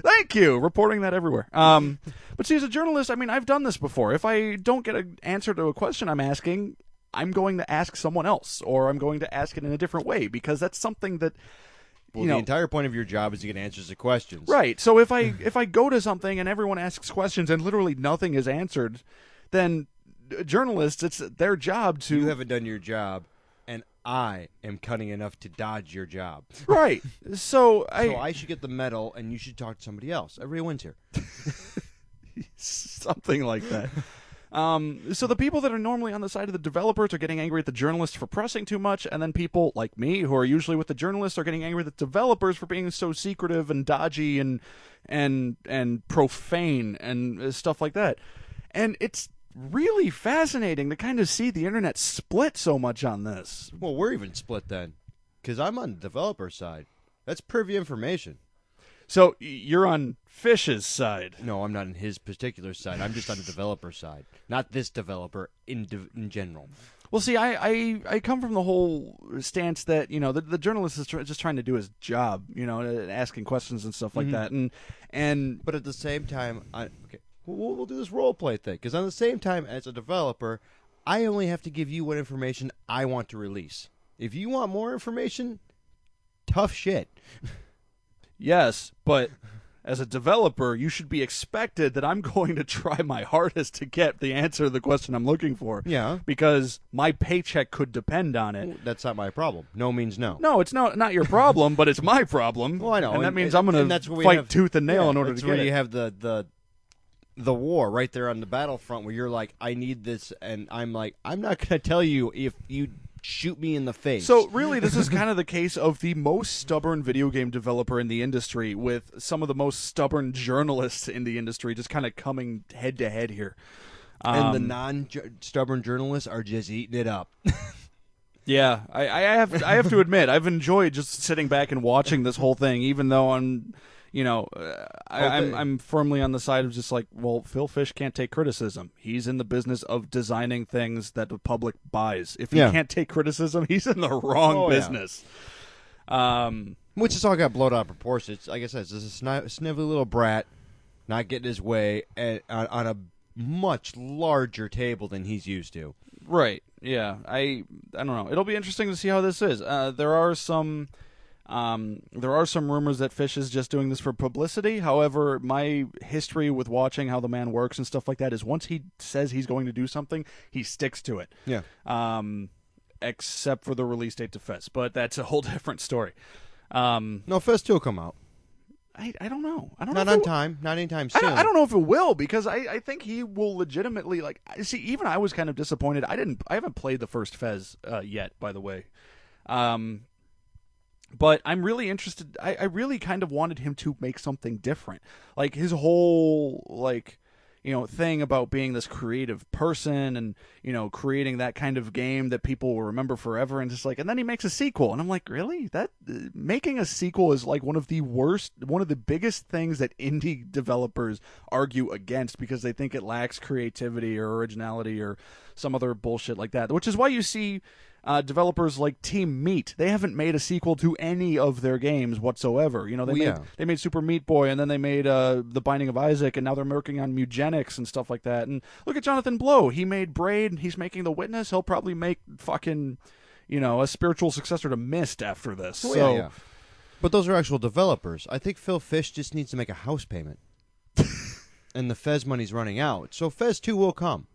thank you, reporting that everywhere. Um, but see, as a journalist, I mean, I've done this before. If I don't get an answer to a question I'm asking, I'm going to ask someone else, or I'm going to ask it in a different way because that's something that Well, you the entire point of your job is to get answers to questions. Right. So if I [LAUGHS] if I go to something and everyone asks questions and literally nothing is answered, then journalists it's their job to You haven't done your job, and I am cunning enough to dodge your job. right. [LAUGHS] So I, so I should get the medal, and you should talk to somebody else. Everybody wins [LAUGHS] here. something like that. Um, so the people that are normally on the side of the developers are getting angry at the journalists for pressing too much, and then people like me who are usually with the journalists are getting angry at the developers for being so secretive and dodgy and and and profane and uh, stuff like that. And it's really fascinating to kind of see the internet split so much on this. Well, we're even split then, because I'm on the developer side. That's privy information. So you're on Fish's side. No, I'm not on his particular side. I'm just on the developer side, not this developer in de- in general. Well, see, I, I, I come from the whole stance that you know the, the journalist is tr- just trying to do his job, you know, asking questions and stuff like Mhm. that, and and But at the same time, I okay, we'll, we'll do this role play thing because on the same time as a developer, I only have to give you what information I want to release. If you want more information, tough shit. [LAUGHS] yes, but as a developer, you should be expected that I'm [LAUGHS] going to try my hardest to get the answer to the question I'm looking for. Yeah. because my paycheck could depend on it. That's not my problem. No means no. No, it's not not your problem, but it's my problem. Well, I know, and that means and- I'm going to fight have- tooth and nail Yeah, in order to where get you have the the the war right there on the battlefront where you're like, I need this, and I'm like, I'm not going to tell you if you shoot me in the face. So really, this is kind of the case of the most stubborn video game developer in the industry, with some of the most stubborn journalists in the industry, just kind of coming head to head here. and the Um, non-stubborn journalists are just eating it up. [LAUGHS] yeah, I, I have I have to admit, I've enjoyed just sitting back and watching this whole thing, even though I'm, you know, uh, I, Well, I'm I'm firmly on the side of just like, well, Phil Fish can't take criticism. He's in the business of designing things that the public buys. If he Yeah. can't take criticism, [LAUGHS] he's in the wrong Oh, yeah. business. Um, Which is all got blown out of proportion. It's, like I said, it's just a sni- snivelly little brat, not getting his way at, on, on a much larger table than he's used to. Right. Yeah. I I don't know. It'll be interesting to see how this is. Uh, there are some um, there are some rumors that Fish is just doing this for publicity. However, my history with watching how the man works and stuff like that is once he says he's going to do something, he sticks to it. Yeah. Um, except for the release date to Fez, but that's a whole [LAUGHS] different story. Um, No, Fez 2 will come out. I I don't know. I don't Not know. on it- time. Not anytime I soon. don't, I don't know if it will because I, I think he will legitimately like see even I was kind of disappointed I didn't I haven't played the first Fez uh, yet by the way um but I'm really interested I, I really kind of wanted him to make something different. Like his whole like you know thing about being this creative person and you know creating that kind of game that people will remember forever and just like and then he makes a sequel. And I'm like really? That making a sequel is like one of the worst one of the biggest things that indie developers argue against because they think it lacks creativity or originality or some other bullshit like that which is why you see uh, developers like Team Meat, they haven't made a sequel to any of their games whatsoever. You know, they Well, made yeah. they made Super Meat Boy, and then they made uh, The Binding of Isaac, and now they're working on Mew-Genics and stuff like that. And look at Jonathan Blow; he made Braid, he's making The Witness. He'll probably make fucking, you know, a spiritual successor to Myst after this. Oh, so yeah, yeah. But those are actual developers. I think Phil Fish just needs to make a house payment. [LAUGHS] and the Fez money's running out. So Fez 2 will come.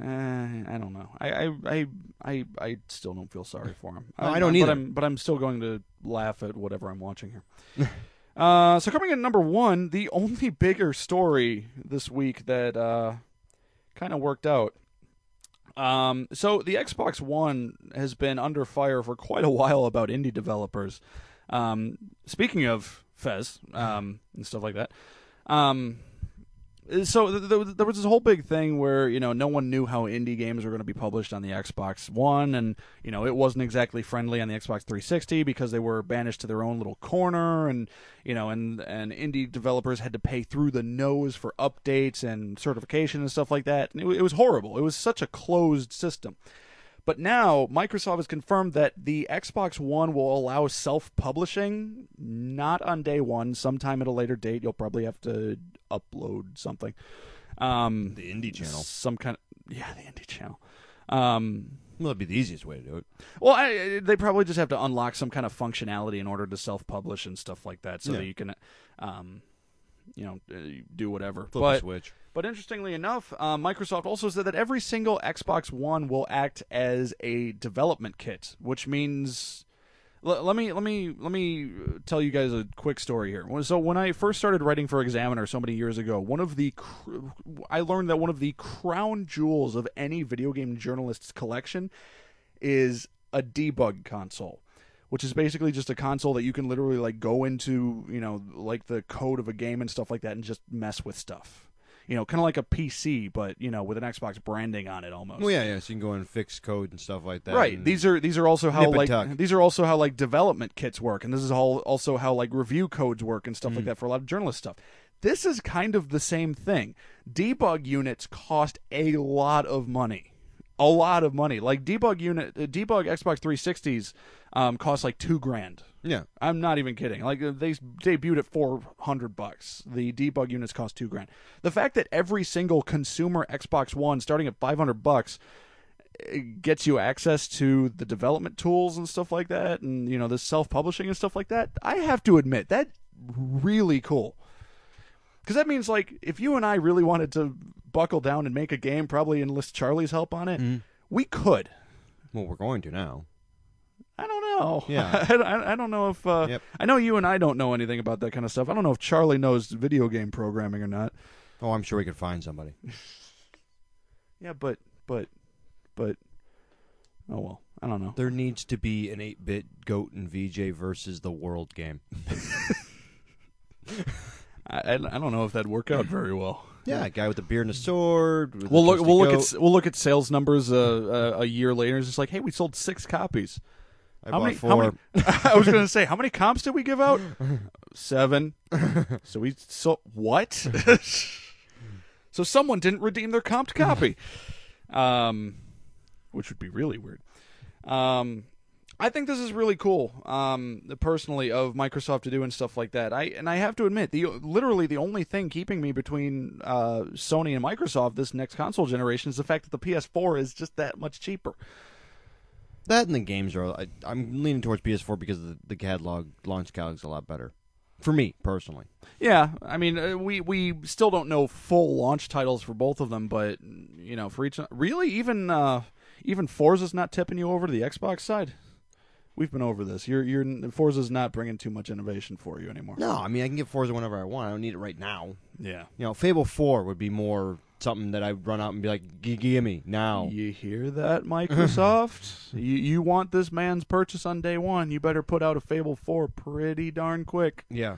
Uh, I don't know. I, I, I, I, I still don't feel sorry for him. [LAUGHS] No, I I'm- don't but either. I'm, but I'm still going to laugh at whatever I'm watching here. [LAUGHS] uh, so coming in number one, the only bigger story this week that uh, kind of worked out. Um, so the Xbox One has been under fire for quite a while about indie developers. Um, speaking of Fez um, and stuff like that, um, so th- th- there was this whole big thing where you know no one knew how indie games were going to be published on the Xbox One, and you know it wasn't exactly friendly on the Xbox 360 because they were banished to their own little corner, and you know and and indie developers had to pay through the nose for updates and certification and stuff like that. And it, it was horrible. It was such a closed system. But now Microsoft has confirmed that the Xbox One will allow self-publishing, not on day one, sometime at a later date. You'll probably have to upload something. Um, The indie channel. some kind of yeah, the indie channel. Um, Well, that'd be the easiest way to do it. well, I, they probably just have to unlock some kind of functionality in order to self-publish and stuff like that, so Yeah. that you can, um, you know, uh, do whatever. Flip but a switch. but interestingly enough, uh, Microsoft also said that every single Xbox One will act as a development kit, which means. l- Let me let me let me tell you guys a quick story here. So when I first started writing for Examiner so many years ago, one of the cr- I learned that one of the crown jewels of any video game journalist's collection is a debug console which is basically just a console that you can literally like go into, you know, like the code of a game and stuff like that and just mess with stuff. You know, kind of like a PC, but you know, with an Xbox branding on it almost. Well, yeah, yeah. So you can go in and fix code and stuff like that. Right. and- These are these are also how Nip and like tuck. these are also how like development kits work, and this is all also how like review codes work and stuff Mm. like that for a lot of journalist stuff. This is kind of the same thing. Debug units cost a lot of money, a lot of money. Like debug unit, uh, debug Xbox 360s um, cost like two grand. yeah. I'm not even kidding. Like uh, they debuted at four hundred bucks. The debug units cost two grand. The fact that every single consumer Xbox One, starting at five hundred bucks, uh, gets you access to the development tools and stuff like that, and you know the self publishing and stuff like that. I have to admit that really cool. Because that means like if you and I really wanted to buckle down and make a game, probably enlist Charlie's help on it, Mhm. we could. Well, we're going to now. I don't know. Yeah. [LAUGHS] I, I, I don't know if. Uh, Yep. I know you and I don't know anything about that kind of stuff. I don't know if Charlie knows video game programming or not. Oh, I'm sure we could find somebody. [LAUGHS] Yeah, but but but. Oh well, I don't know. There needs to be an 8-bit Goat and VJ versus the world game. [LAUGHS] I, I don't know if that'd work out very well. Yeah, a guy with the beard and a sword. We'll look. We'll look goat. at we'll look at sales numbers uh, uh, a year later. It's just like, hey, we sold six copies. I how many? four. How many? [LAUGHS] [LAUGHS] I was going to say, how many comps did we give out? seven. [LAUGHS] so we so what? so someone didn't redeem their comped copy, um, which would be really weird. Um, I think this is really cool, um, personally, of Microsoft to do and stuff like that. I and I have to admit, the literally the only thing keeping me between uh, Sony and Microsoft this next console generation is the fact that the PS4 is just that much cheaper. That and the games are. I, I'm leaning towards PS4 because the, the catalog, launch catalog, is a lot better. For me personally, Yeah, I mean, uh, we we still don't know full launch titles for both of them, but you know, for each really even uh, even Forza's not tipping you over to the Xbox side. We've been over this. You're you're Forza's not bringing too much innovation for you anymore. no. I mean, I can get Forza whenever I want. I don't need it right now. Yeah. You know, Fable Four would be more something that I'd run out and be like, "Gi- "Give me now." You hear that, Microsoft? [LAUGHS] you you want this man's purchase on day one? You better put out a Fable Four pretty darn quick. Yeah.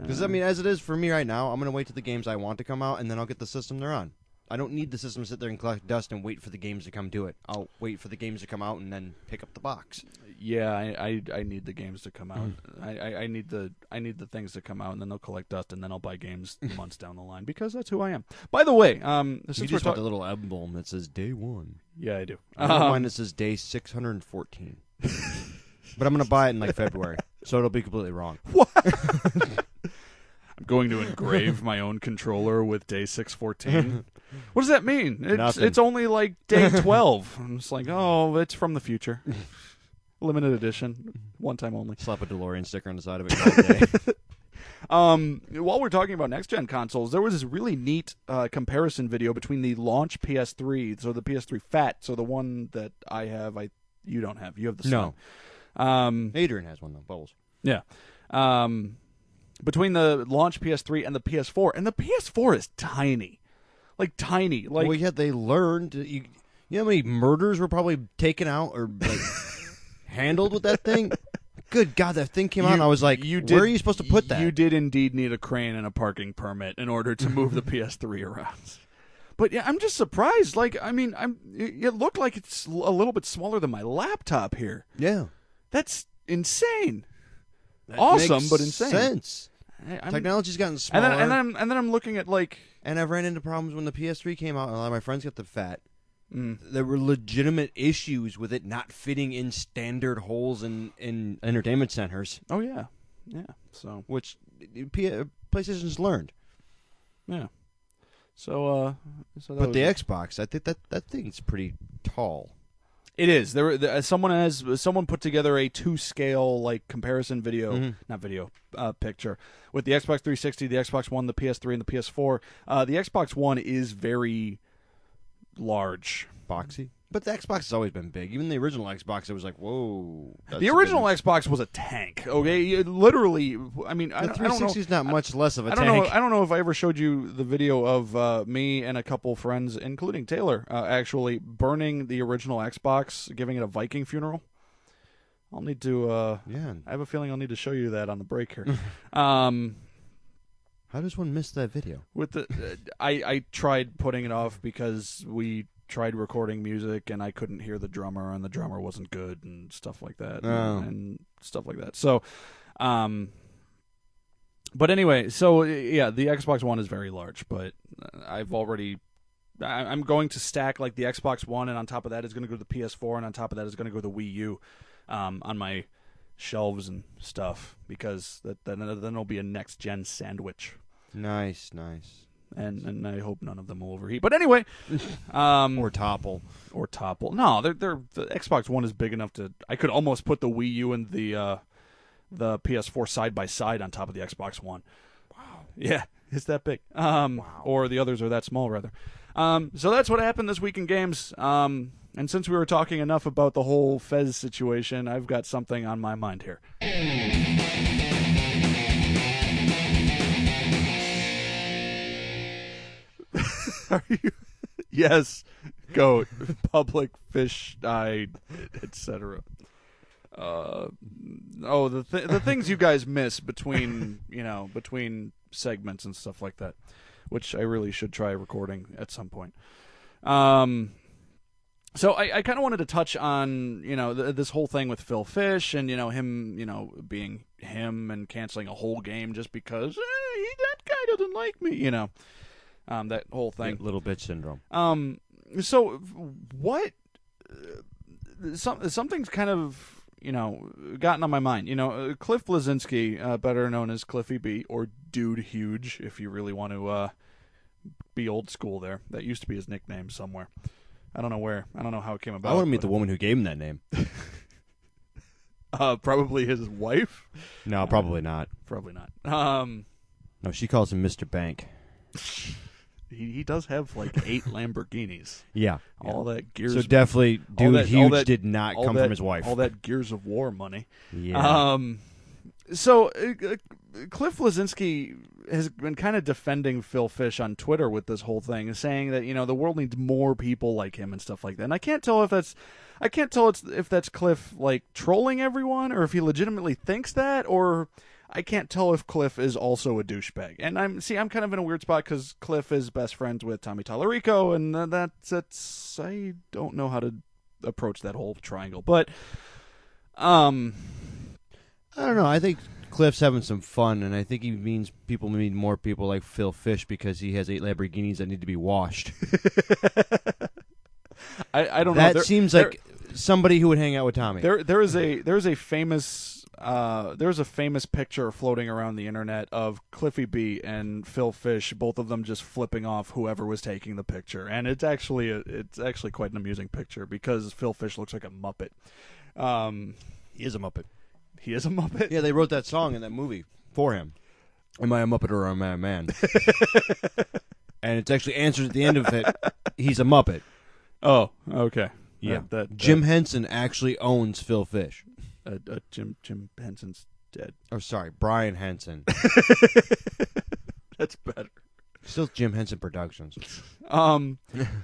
Because I uh, mean, as it is for me right now, I'm gonna wait till the games I want to come out, and then I'll get the system they're on. I don't need the system to sit there and collect dust and wait for the games to come to it. I'll wait for the games to come out and then pick up the box. Yeah, I, I, I need the games to come out. I, I, I need the I need the things to come out, and then they'll collect dust, and then I'll buy games [LAUGHS] months down the line because that's who I am. By the way, um, You since we're just want talking, the little emblem that says day one. yeah, I do. I Um, mind that says day 614. [LAUGHS] but I'm gonna buy it in like February, so it'll be completely wrong. [LAUGHS] I'm going to engrave [LAUGHS] my own controller with day six fourteen. what does that mean? It's Nothing. it's only like day [LAUGHS] twelve. I'm just like, oh, it's from the future. Limited edition, one time only. Slap a DeLorean sticker on the side of it. [LAUGHS] Um, while we're talking about next gen consoles, there was this really neat uh, comparison video between the launch PS3, so the PS3 Fat, so the one that I have, I you don't have, you have the No. Um, Adrian has one though. Bubbles. yeah. Um, between the launch PS3 and the PS4, and the PS4 is tiny, like tiny, like well, yeah, they learned. You, you know how many murders were probably taken out or like [LAUGHS] handled with that thing? Good God, that thing came out, and I was like, you "Where are you supposed to put that?" You did indeed need a crane and a parking permit in order to move the [LAUGHS] PS3 around. But yeah, I'm just surprised. Like, I mean, I'm it it looked like it's a little bit smaller than my laptop here. Yeah, That's insane. That Awesome, but insane. Sense. I- Technology's gotten and smaller, then and then I'm, and then I'm looking at like and I've ran into problems when the PS3 came out. and A lot of my friends got the fat. mm, There were legitimate issues with it not fitting in standard holes in in entertainment centers, oh yeah, yeah. So which P- PlayStation's learned. yeah. So uh, so that But was the. Xbox, I think that that thing's pretty tall. It is. There, there someone has someone put together a two scale like comparison video, Mhm. not video, uh, picture with the Xbox 360, the Xbox One, the PS3, and the PS4. Uh, the Xbox One is very large. boxy. But the Xbox has always been big. Even the original Xbox, it was like, whoa. the original big- Xbox was a tank. Okay, It literally. I mean, I, The don't- I don't know. 360 is not much less of a I don't tank. know. I don't know if I ever showed you the video of uh, me and a couple friends, including Taylor, uh, actually burning the original Xbox, giving it a Viking funeral. I'll need to. Uh, yeah. I have a feeling I'll need to show you that on the break here. [LAUGHS] um, How does one miss that video? with the, uh, I I tried putting it off because we tried recording music and I couldn't hear the drummer and the drummer wasn't good and stuff like that Oh. and, and stuff like that. So, um, but anyway, so yeah, the Xbox One is very large, but I've already. I- I'm going to stack like the Xbox One, and on top of that is going to go the PS4, and on top of that is going to go the Wii U, um, on my shelves and stuff because that then then it'll be a next gen sandwich Nice, nice. And and I hope none of them will overheat. But anyway, [LAUGHS] um, Or topple. or topple. No, they're they're the Xbox One is big enough to. I could almost put the Wii U and the uh, the PS4 side by side on top of the Xbox One. Wow. Yeah, it's that big. Um, or the others are that small rather. Um, so that's what happened this week in games. Um, and since we were talking enough about the whole Fez situation, I've got something on my mind here. Are you? [LAUGHS] yes, goat, [LAUGHS] public fish died, etc. Uh, oh, the th- the things you guys miss between [LAUGHS] you know between segments and stuff like that, which I really should try recording at some point. Um, so I, I kind of wanted to touch on you know th- this whole thing with Phil Fish and you know him you know being him and canceling a whole game just because eh, he, that guy doesn't like me you know um, that whole thing. Little bitch syndrome. Um, so what? Uh, some something's kind of you know gotten on my mind. You know, uh, Cliff Bleszinski, uh, better known as Cliffy B or Dude Huge, if you really want to uh, be old school. There, that used to be his nickname somewhere. I don't know where. I don't know how it came about. I want to meet the woman who gave him that name. [LAUGHS] uh, probably his wife. No, probably not. Probably not. Um, No, she calls him Mr. Bank. [LAUGHS] he he does have like eight [LAUGHS] Lamborghinis. Yeah. All that gears. So definitely, dude, that- huge that- did not come that- from his wife. All that Gears of War money. yeah. Um, so uh, uh, Cliff Bleszinski has been kind of defending Phil Fish on Twitter with this whole thing, saying that you know the world needs more people like him and stuff like that. And I can't tell if that's, I can't tell it's if that's Cliff like trolling everyone or if he legitimately thinks that, or I can't tell if Cliff is also a douchebag. And I'm see, I'm kind of in a weird spot because Cliff is best friends with Tommy Tallarico, and that's that's I don't know how to approach that whole triangle, but um. I don't know. I think Cliff's having some fun, and I think he means people need more people like Phil Fish because he has eight Lamborghinis that need to be washed. [LAUGHS] I, I don't know. that seems there- like somebody who would hang out with Tommy. there there is a there's a famous uh there's a famous picture floating around the internet of Cliffy B and Phil Fish, both of them just flipping off whoever was taking the picture, and it's actually a, it's actually quite an amusing picture because Phil Fish looks like a muppet. Um, he is a Muppet. he is a muppet. Yeah, they wrote that song in that movie for him. Am I a Muppet or am I a man? [LAUGHS] and it's actually answered at the end of it. He's a Muppet. Oh, okay. Yeah. That, that Jim Henson actually owns Phil Fish. Uh, uh, Jim Jim Henson's dead. Oh, sorry, Brian Henson. [LAUGHS] That's better. Still Jim Henson Productions. Um,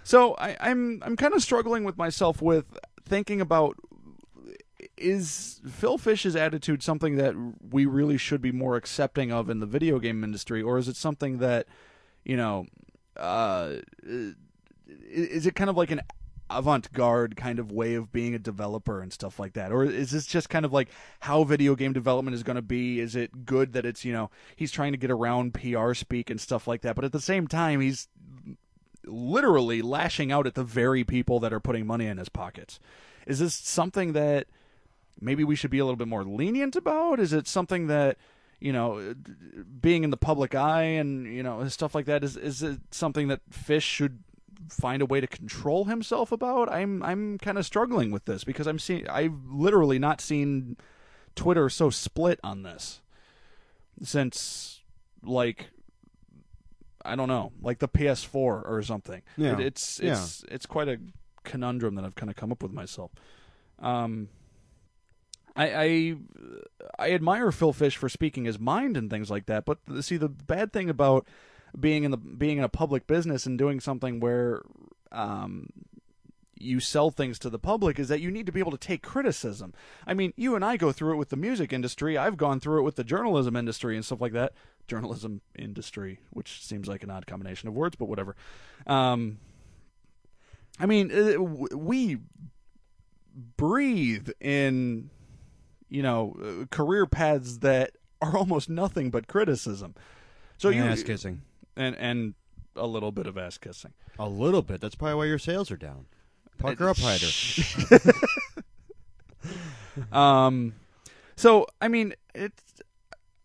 so I, I'm I'm kind of struggling with myself with thinking about is Phil Fish's attitude something that we really should be more accepting of in the video game industry, or is it something that you know, uh, is it kind of like an avant-garde kind of way of being a developer and stuff like that or is this just kind of like how video game development is going to be is it good that it's you know he's trying to get around PR speak and stuff like that but at the same time he's literally lashing out at the very people that are putting money in his pockets. Is this something that maybe we should be a little bit more lenient about? Is it something that you know, being in the public eye and you know stuff like that is is it something that Fish should find a way to control himself about? I'm I'm kind of struggling with this because I'm seeing I've literally not seen Twitter so split on this since like I don't know, like the PS4 or something. Yeah. It, it's it's it's quite a conundrum that I've kind of come up with myself. Um, I, I I admire Phil Fish for speaking his mind and things like that, but see the bad thing about being in the being in a public business and doing something where um, you sell things to the public is that you need to be able to take criticism. I mean, you and I go through it with the music industry. I've gone through it with the journalism industry and stuff like that. Journalism industry, which seems like an odd combination of words, but whatever. Um, I mean, uh, we breathe in, you know, uh, career paths that are [LAUGHS] almost nothing but criticism. So you ass kissing. And and a little bit of ass kissing. A little bit. That's probably why your sales are down. Parker Uphider. [LAUGHS] Um, so I mean, it's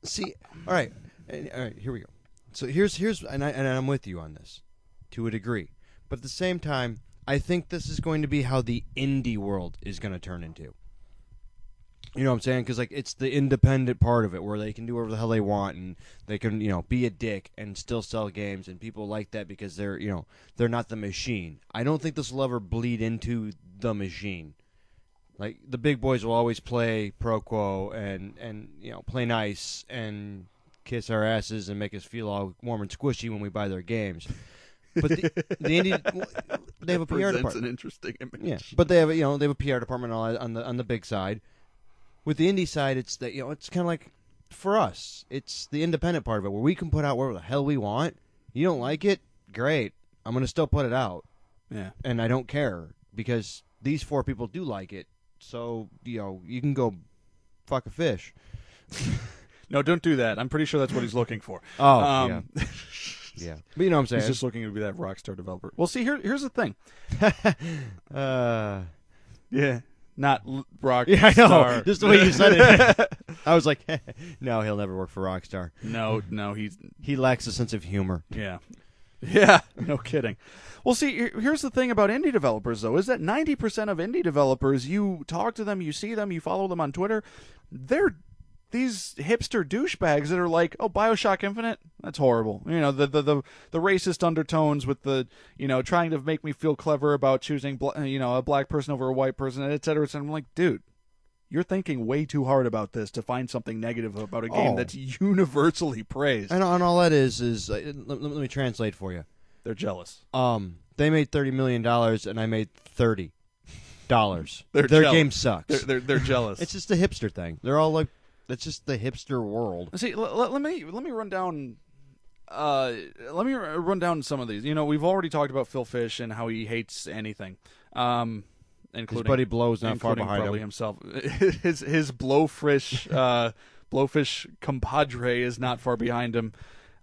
See, All right, all right. Here we go. So here's here's and I and I'm with you on this to a degree, but at the same time, I think this is going to be how the indie world is going to turn into. You know what I'm saying? Because like it's the independent part of it where they can do whatever the hell they want and they can you know be a dick and still sell games and people like that because they're you know they're not the machine. I don't think this will ever bleed into the machine. Like the big boys will always play pro quo and and you know play nice and kiss our asses and make us feel all warm and squishy when we buy their games. But the, the indie [LAUGHS] they have a PR department. an interesting image. Yeah, but they have you know they have a PR department on the on the big side. With the indie side, it's that you know it's kind of like for us, it's the independent part of it where we can put out whatever the hell we want. You don't like it, great. I'm gonna still put it out, yeah. and I don't care. because these four people do like it. So you know you can go fuck a fish. [LAUGHS] No, don't do that. I'm pretty sure that's what he's looking for. Oh Um, yeah, yeah. [LAUGHS] But you know what I'm saying. He's just looking to be that Rockstar developer. Well, see, here, here's the thing. [LAUGHS] uh, Yeah, not l- Rockstar. yeah, I know. [LAUGHS] Just the way you said it, [LAUGHS] I was like, [LAUGHS] no, he'll never work for Rockstar. no, no, he's He lacks a sense of humor. yeah, yeah. No kidding. Well, see, here's the thing about indie developers, though, is that 90% of indie developers, you talk to them, you see them, you follow them on Twitter, they're these hipster douchebags that are like, "Oh, BioShock Infinite, that's horrible." You know, the the the, the racist undertones with the you know trying to make me feel clever about choosing you know a black person over a white person, et cetera, et cetera. I'm like, dude. You're thinking way too hard about this to find something negative about a game Oh. that's universally praised. And, and all that is is uh, let, let me translate for you. They're jealous. Um, they made thirty million dollars, and I made thirty dollars. [LAUGHS] Their jealous. game sucks. They're they're, they're jealous. [LAUGHS] it's just a hipster thing. They're all like, that's just the hipster world. See, l- l- let me let me run down. Uh, let me r- run down some of these. You know, we've already talked about Phil Fish and how he hates anything, um, His including buddy Blow's not far behind probably him. himself. [LAUGHS] his his blowfish uh, blowfish compadre is not far behind him.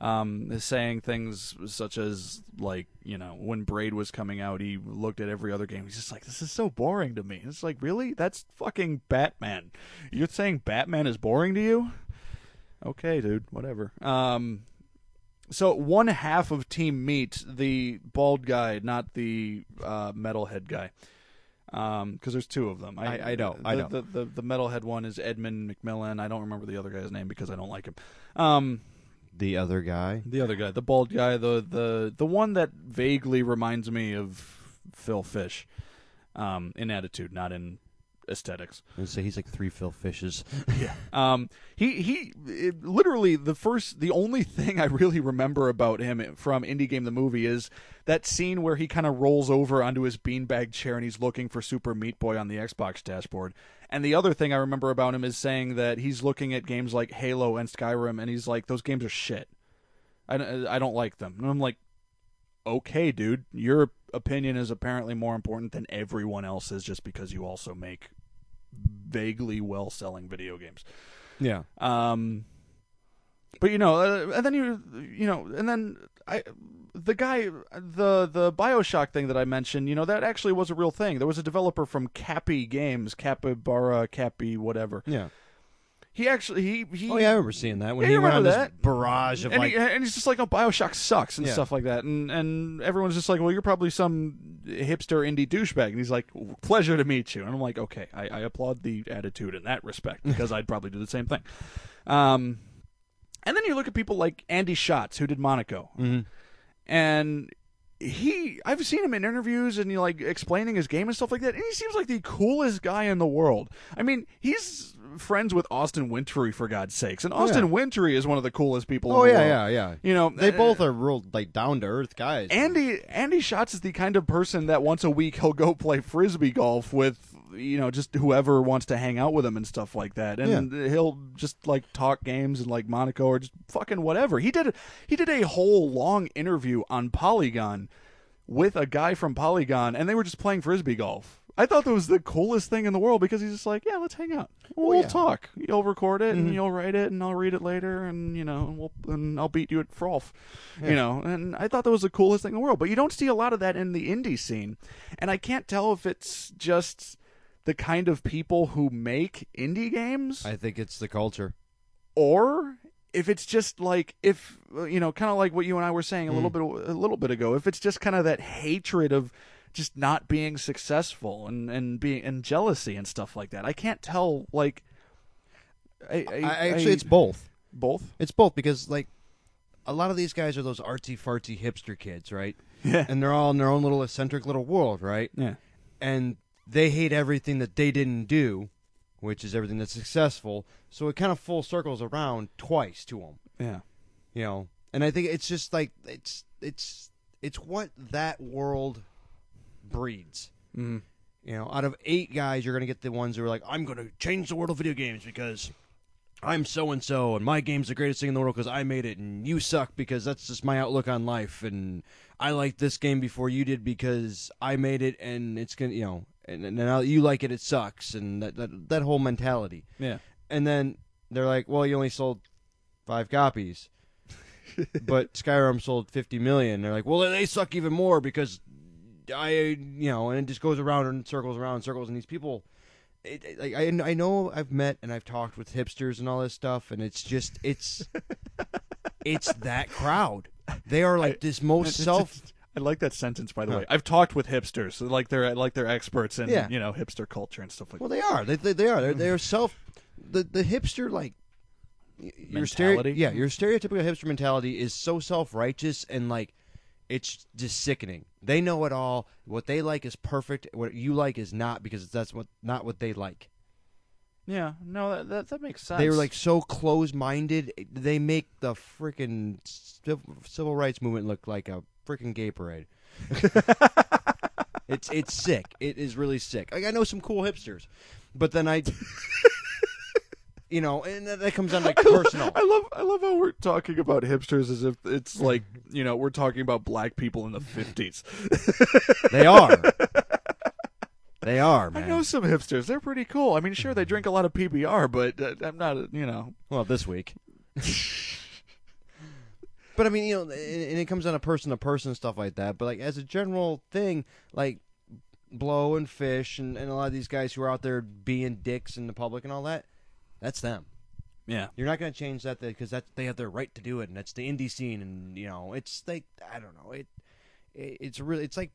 Um, is saying things such as like you know when Braid was coming out, he looked at every other game. He's just like, this is so boring to me. It's like really, that's fucking Batman. You're saying Batman is boring to you? Okay, dude, whatever. Um, so one half of Team Meat, the bald guy, not the uh, metalhead guy, because there's two of them. I- I know, I the, know. The, the the metalhead one is Edmund McMillen. I don't remember the other guy's name because I don't like him. Um, The other guy. the other guy, the bald guy, the the the one that vaguely reminds me of Phil Fish, um, in attitude, not in aesthetics. And say he's like three Phil Fishes. [LAUGHS] Yeah. Um. He he. It, literally, the first, the only thing I really remember about him from Indie Game the movie is that scene where he kind of rolls over onto his beanbag chair and he's looking for Super Meat Boy on the Xbox dashboard. And the other thing I remember about him is saying that he's looking at games like Halo and Skyrim and he's like, those games are shit. I don't- I don't like them. And I'm like, okay, dude, your opinion is apparently more important than everyone else's just because you also make vaguely well selling video games. Yeah. Um, but you know, uh, and then you, you know, and then I, the guy, the the Bioshock thing that I mentioned, you know, that actually was a real thing. There was a developer from Capy Games, Capybara, Capy, whatever. Yeah. He actually, he, he Oh yeah, I remember seeing that when Yeah, he you went on remember this that? barrage of and, like. he, and he's just like, "Oh, Bioshock sucks" and Yeah. stuff like that, and and everyone's just like, "Well, you're probably some hipster indie douchebag," and he's like, "Pleasure to meet you," and I'm like, "Okay, I, I applaud the attitude in that respect because I'd probably do the same thing." Um, and then you look at people like Andy Schatz, who did Monaco, Mhm. and he I've seen him in interviews and you like explaining his game and stuff like that, and he seems like the coolest guy in the world. I mean, he's friends with Austin Wintory for God's sakes, and Oh, Austin yeah. Wintory is one of the coolest people. Oh in the yeah, world. yeah, yeah. You know, They uh, both are real like down to earth guys. Andy Andy Schatz is the kind of person that once a week he'll go play frisbee golf with you know just whoever wants to hang out with him and stuff like that, and he'll just like talk games and like Monaco or just fucking whatever. He did he did a whole long interview on Polygon with a guy from Polygon, and they were just playing frisbee golf. I thought that was the coolest thing in the world because he's just like, yeah, let's hang out. We'll yeah. Mm-hmm. talk. You'll record it and you'll write it, and I'll read it later, and you know, and we'll and I'll beat you at frolf. You know, and I thought that was the coolest thing in the world. But you don't see a lot of that in the indie scene, and I can't tell if it's just the kind of people who make indie games I think it's the culture. or if it's just like if you know kind of like what you and I were saying a little mm. bit a little bit ago if it's just kind of that hatred of just not being successful and and being and jealousy and stuff like that I can't tell like I, I, I, actually, I- it's both. both It's both because like a lot of these guys are those artsy fartsy hipster kids, right? yeah And they're all in their own little eccentric little world, right? yeah And they hate everything that they didn't do, which is everything that's successful. So it kind of full circles around twice to them, yeah you know. And I think it's just like it's it's it's what that world breeds. mm You know, out of eight guys, you're gonna get the ones who are like, "I'm gonna change the world of video games because I'm so and so, and my game's the greatest thing in the world because I made it, and you suck because that's just my outlook on life, and I liked this game before you did because I made it, and it's gonna, you know, and, and now that you like it, it sucks, and that that, that whole mentality. Yeah. And then they're like, well, you only sold five copies, [LAUGHS] but Skyrim sold 50 million. They're like, well, they suck even more because I, you know, and it just goes around and circles around and circles, and these people. It, it- like I, I know I've met and I've talked with hipsters and all this stuff, and it's just it's [LAUGHS] it's that crowd. They are like this most [LAUGHS] self. I like that sentence, by the way. I've talked with hipsters, like they're like they're experts in Yeah. you know hipster culture and stuff like Well, they are. They they, they are. They're, mm-hmm. they're self. The the hipster like. y- Your Mentality? yeah, your stereotypical hipster mentality is so self righteous and like, it's just sickening. They know it all. What they like is perfect. What you like is not because that's what not what they like. Yeah, no, that that, that makes sense. They were like so close minded. They make the freaking civil rights movement look like a freaking gay parade. it's it's sick. It is really sick. Like, I know some cool hipsters, but then I, you know, and that comes down to like personal. I love I love how we're talking about hipsters as if it's like you know we're talking about black people in the fifties. They are. They are, I man. know some hipsters; they're pretty cool. I mean, sure they drink a lot of PBR, but uh, I'm not you know. Well, this week. [LAUGHS] but I mean, you know, and and it comes down to person to person stuff like that. But like as a general thing, like Blow and Fish and, and a lot of these guys who are out there being dicks in the public and all that, that's them. Yeah, You're not going to change that because that they have their right to do it, and that's the indie scene, and you know, it's like I don't know, it, it it's really it's like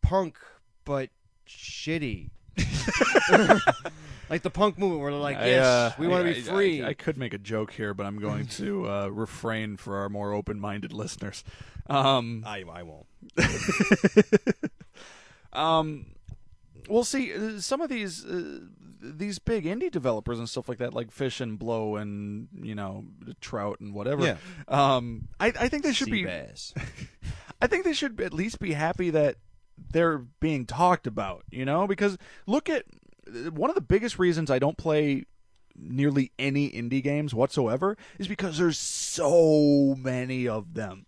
punk but shitty. [LAUGHS] [LAUGHS] like the punk movement where they're like, I, yes, uh, we want to be free. I, I could make a joke here, but I'm going to uh, refrain for our more open-minded listeners. Um, I, I won't. [LAUGHS] Um, we'll see. uh, Some of these uh, these big indie developers and stuff like that, like Fish and Blow and you know Trout and whatever. Yeah. Um, I, I think they should be. Seabass. [LAUGHS] I think they should at least be happy that they're being talked about. You know, because look at one of the biggest reasons I don't play nearly any indie games whatsoever is because there's so many of them.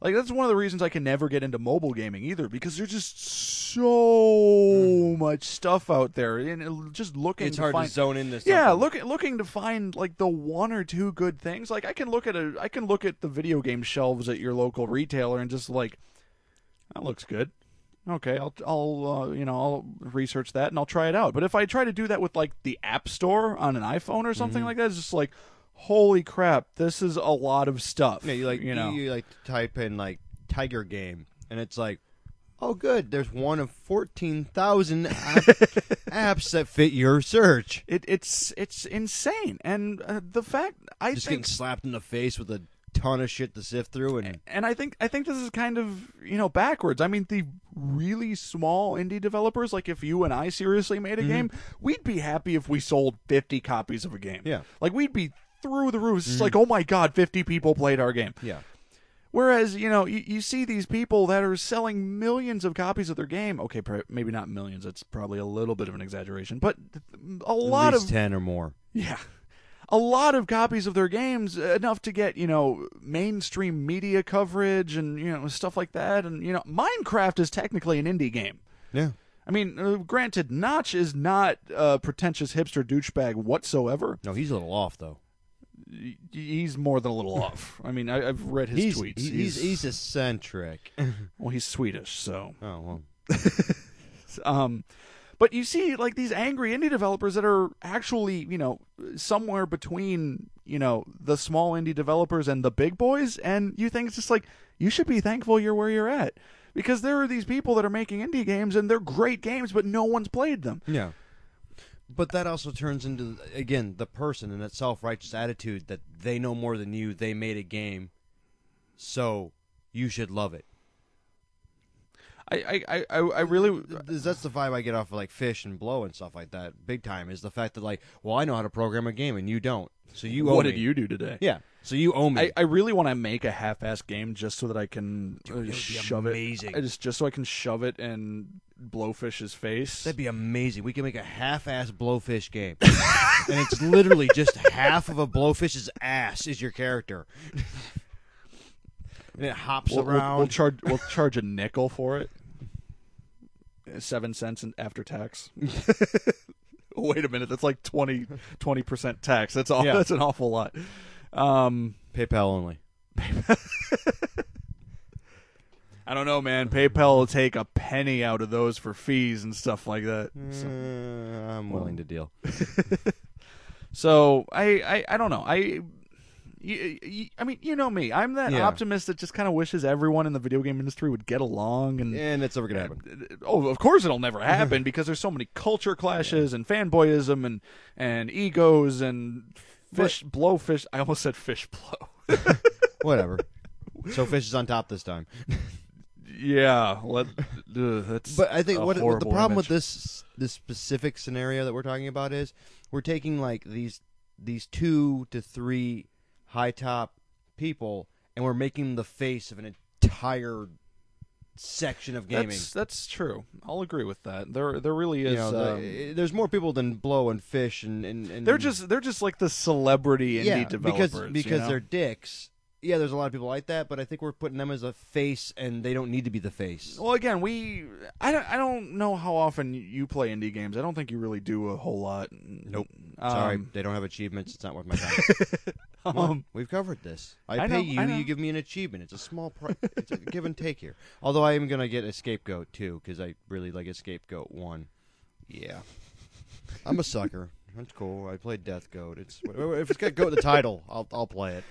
Like that's one of the reasons I can never get into mobile gaming either because there's just so hmm. much stuff out there and just looking It's to hard find to zone into. yeah, something. look looking to find like the one or two good things. Like I can look at a I can look at the video game shelves at your local retailer and just like that looks good. Okay, I'll I'll uh, you know I'll research that and I'll try it out. But if I try to do that with like the App Store on an iPhone or something like that, it's just like holy crap, this is a lot of stuff. Yeah, you like you know. you, like type in like Tiger Game, and it's like, oh, good. There's one of fourteen thousand [LAUGHS] apps that fit your search. it, it's it's insane, and uh, the fact I Just think getting slapped in the face with a ton of shit to sift through, and and I think I think this is kind of you know backwards. I mean, the really small indie developers, like if you and I seriously made a mm-hmm. game, we'd be happy if we sold fifty copies of a game. Yeah. like we'd be through the roof. It's just mm-hmm. like, oh my god, fifty people played our game. yeah, Whereas you know you, you see these people that are selling millions of copies of their game. Okay, maybe not millions. That's probably a little bit of an exaggeration, but a lot least of ten or more. yeah. A lot of copies of their games, enough to get, you know, mainstream media coverage and, you know, stuff like that. And, you know, Minecraft is technically an indie game. Yeah, I mean, uh, granted, Notch is not a pretentious hipster douchebag whatsoever. no, he's a little off though. Y- He's more than a little [LAUGHS] off. I mean, I, I've read his he's, tweets. He's, he's he's eccentric. [LAUGHS] well, he's Swedish, so. oh well, [LAUGHS] Um, but you see, like these angry indie developers that are actually, you know, somewhere between, you know, the small indie developers and the big boys, and you think it's just like you should be thankful you're where you're at because there are these people that are making indie games and they're great games, but no one's played them. yeah. But that also turns into again the person and that self righteous attitude that they know more than you. They made a game, so you should love it. I, I, I, I really. Th- That's the vibe I get off of like fish and blow and stuff like that. Big time is the fact that like, well, I know how to program a game and you don't, so you owe What me. did you do today? Yeah, so you owe me. I, I really want to make a half-ass game just so that I can uh, would be shove amazing. it. I Just just so I can shove it in Blowfish's face. That'd be amazing. We can make a half-ass blowfish game, [LAUGHS] and it's literally just half of a blowfish's ass is your character, [LAUGHS] and it hops we'll, we'll- around. we'll charge we'll charge a nickel for it. Seven cents after tax. [LAUGHS] Wait a minute, that's like 20 percent tax. That's all. Yeah. That's an awful lot. Um, PayPal only. [LAUGHS] I don't know, man. PayPal will take a penny out of those for fees and stuff like that. So- Uh, I'm willing to deal. [LAUGHS] So I, I, I don't know. I, y- y- I mean, you know me. I'm that Yeah. optimist that just kind of wishes everyone in the video game industry would get along. And And it's never gonna happen. oh, of course it'll never happen [LAUGHS] because there's so many culture clashes and fanboyism and and egos and fish blowfish. I almost said fish blow. [LAUGHS] Whatever. So fish is on top this time. yeah, let, ugh, that's. But I think a what, what the horrible problem with image. this this specific scenario that we're talking about is we're taking like these these two to three high top people and we're making them the face of an entire section of gaming. That's that's true. I'll agree with that. There there really is. you know, the- um, there's more people than Blow and Fish and, and, and they're just they're just like the celebrity indie yeah, developers because you because know? they're dicks. Yeah, there's a lot of people like that, but I think we're putting them as a face, and they don't need to be the face. Well, again, we I don't I don't know how often you play indie games. I don't think you really do a whole lot. Nope. Um, Sorry, they don't have achievements. It's not worth my time. [LAUGHS] Come on, Um, we've covered this. I, I pay know, you, I you give me an achievement. It's a small, pri- it's a give and take here. Although I am gonna get Escape Goat too, because I really like Escape Goat one. Yeah, I'm a sucker. That's cool. I played Death Goat. It's if it's got goat in the title, I'll I'll play it.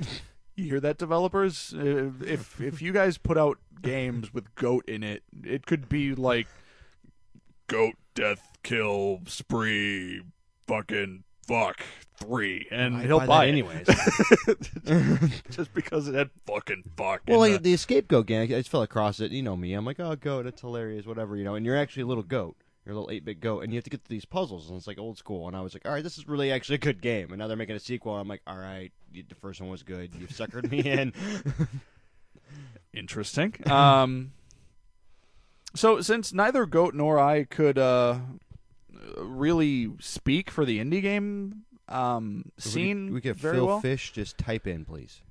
You hear that, developers? Uh, If if you guys put out games with goat in it, it could be like goat death kill spree fucking fuck three, and I'd he'll buy buy, it. anyways. [LAUGHS] just because it had fucking fuck. well, like the- the scapegoat gang, I just fell across it. You know me. I'm like, oh, goat. It's hilarious. Whatever, you know. And you're actually a little goat. You're a little eight bit goat, and you have to get to these puzzles, and it's like old school. And I was like, all right, this is really actually a good game. And now they're making a sequel. And I'm like, all right, you, the first one was good. You suckered me in. [LAUGHS] Interesting. Um, so since neither Goat nor I could uh, really speak for the indie game um, scene we could very Phil well. Fish just type in, please.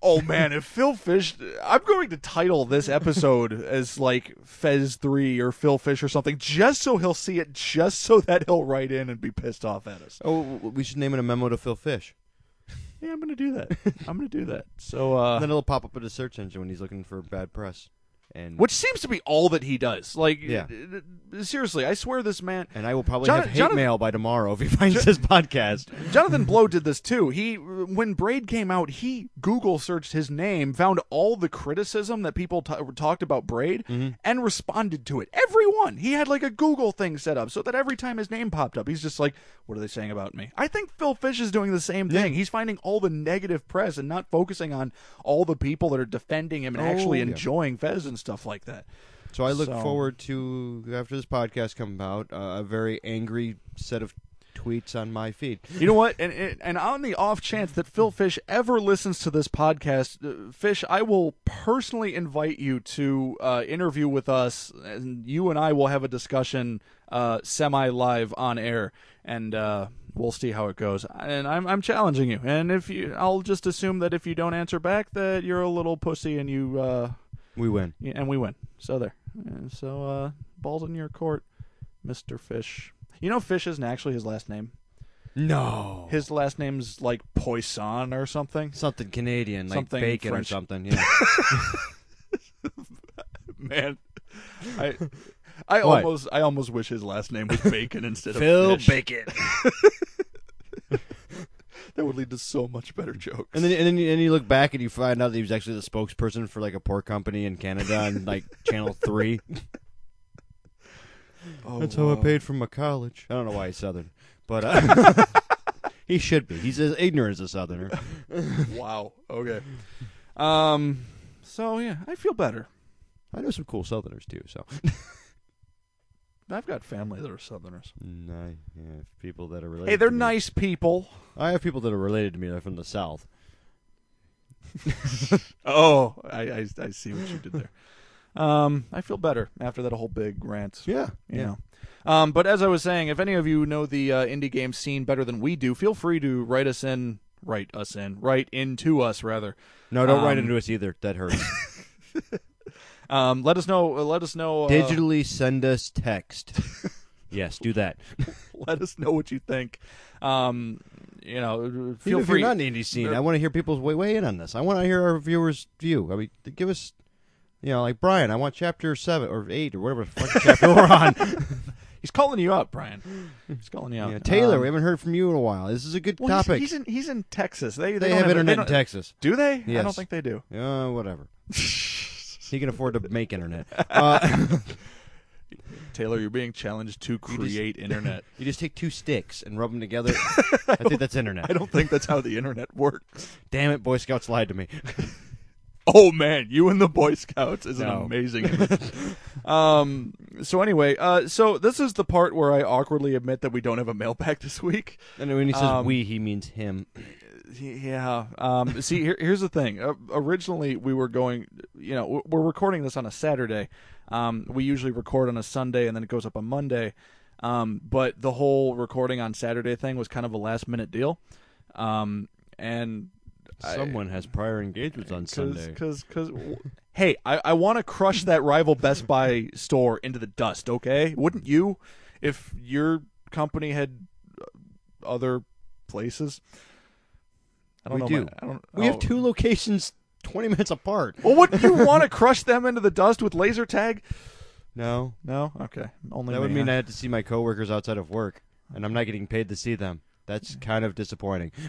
Oh man, if Phil Fish, I'm going to title this episode as like Fez three or Phil Fish or something, just so he'll see it, just so that he'll write in and be pissed off at us. Oh, we should name it a memo to Phil Fish. Yeah, I'm going to do that. I'm going to do that. So, [LAUGHS] uh, then it'll pop up in the search engine when he's looking for bad press. And which seems to be all that he does. Like, Yeah. seriously, I swear this man. and I will probably have hate mail by tomorrow if he [LAUGHS] finds this podcast. Jonathan Blow did this too. He when Braid came out, he Google searched his name, found all the criticism that people t- talked about Braid, mm-hmm. and responded to it. Everyone. He had like a Google thing set up so that every time his name popped up, he's just like, "What are they saying about me?" I think Phil Fish is doing the same thing. He's finding all the negative press and not focusing on all the people that are defending him and Oh, actually yeah. enjoying Fez and stuff like that. So I look So- forward to after this podcast comes out uh, a very angry set of tweets on my feed. You know what? And and and on the off chance that Phil Fish ever listens to this podcast, uh, Fish, I will personally invite you to uh, interview with us, and you and I will have a discussion uh, semi live on air, and uh, we'll see how it goes. And I'm I'm challenging you, and if you, I'll just assume that if you don't answer back, that you're a little pussy, and you uh, We win. and we win. So there. And so uh, balls in your court, Mister Fish. You know, Fish isn't actually his last name. No. His last name's like Poisson or something. Something Canadian, like Something bacon French. or something. Yeah. [LAUGHS] Man, I I What? almost I almost wish his last name was Bacon instead of Phil Fish. Bacon. [LAUGHS] That would lead to so much better jokes. And then and then you, and you look back and you find out that he was actually the spokesperson for like a pork company in Canada on like Channel [LAUGHS] Three. oh, That's how I wow. paid for my college. I don't know why he's Southern, but uh, [LAUGHS] [LAUGHS] he should be. He's as ignorant as a Southerner. Wow. Okay. Um. So yeah, I feel better. I know some cool Southerners too. So I've got family that are Southerners. I have people that are related. Hey, they're to me. nice people. I have people that are related to me that are from the South. [LAUGHS] Oh, I, I I see what you did there. Um, I feel better after that whole big rant. Yeah, you know. Um, but as I was saying, if any of you know the uh, indie game scene better than we do, feel free to write us in, write us in, write into us rather. No, don't write Um, into us either. That hurts. [LAUGHS] Um, let us know. Let us know. Uh, Digitally send us text. [LAUGHS] yes, do that. [LAUGHS] let us know what you think. Um, you know, feel Even if free. you're not the indie scene, Uh, I want to hear people's weigh, way in on this. I want to hear our viewers' view. I mean, give us, you know, like Brian. I want chapter seven or eight or whatever the fuck [LAUGHS] chapter we're on. He's calling you up, Brian. He's calling you up. Yeah, Taylor, Um, we haven't heard from you in a while. This is a good well, he's- topic. He's, in. He's in Texas. They they, they don't have internet in Texas. Do they? I don't think they do. Uh, whatever. He can afford to make internet. [LAUGHS] Uh, [LAUGHS] Taylor, you're being challenged to create internet. [LAUGHS] you just take two sticks and rub them together. I think that's internet. I don't think that's how the internet works. Damn it, Boy Scouts lied to me. Oh man, you and the Boy Scouts is an amazing. image. um. So anyway, uh, so this is the part where I awkwardly admit that we don't have a mailbag this week. And when he says Um, we, he means him. Yeah. Um, see, here, here's the thing. Uh, originally, we were going. You know, we're recording this on a Saturday. Um, we usually record on a Sunday, and then it goes up on Monday. Um, but the whole recording on Saturday thing was kind of a last minute deal. Um, and I- Someone has prior engagements on Sunday. Because, because, hey, I, I want to crush that rival Best Buy store into the dust. Okay, wouldn't you, if your company had uh, other places? I don't We know. do. my- I don't. We oh. have two locations 20 minutes apart. Well, wouldn't you [LAUGHS] want to crush them into the dust with laser tag? No. No. Okay. Only That would mean? I have to see my coworkers outside of work, and I'm not getting paid to see them. That's kind of disappointing. [LAUGHS]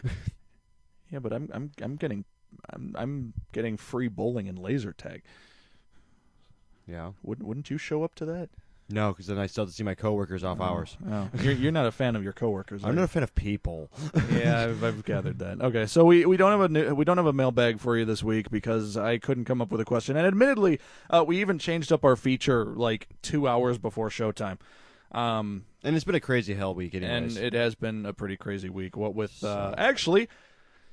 Yeah, but I'm I'm I'm getting I'm I'm getting free bowling and laser tag. Yeah. Wouldn't wouldn't you show up to that? No, because then I still have to see my coworkers off hours. Oh, [LAUGHS] you're you're not a fan of your coworkers. I'm not a fan of people. [LAUGHS] yeah, I've, I've gathered that. Okay, so we, we don't have a new, we don't have a mailbag for you this week because I couldn't come up with a question, and admittedly, uh, we even changed up our feature like two hours before showtime. Um, And it's been a crazy hell week, anyways. and it has been a pretty crazy week. What with uh, actually,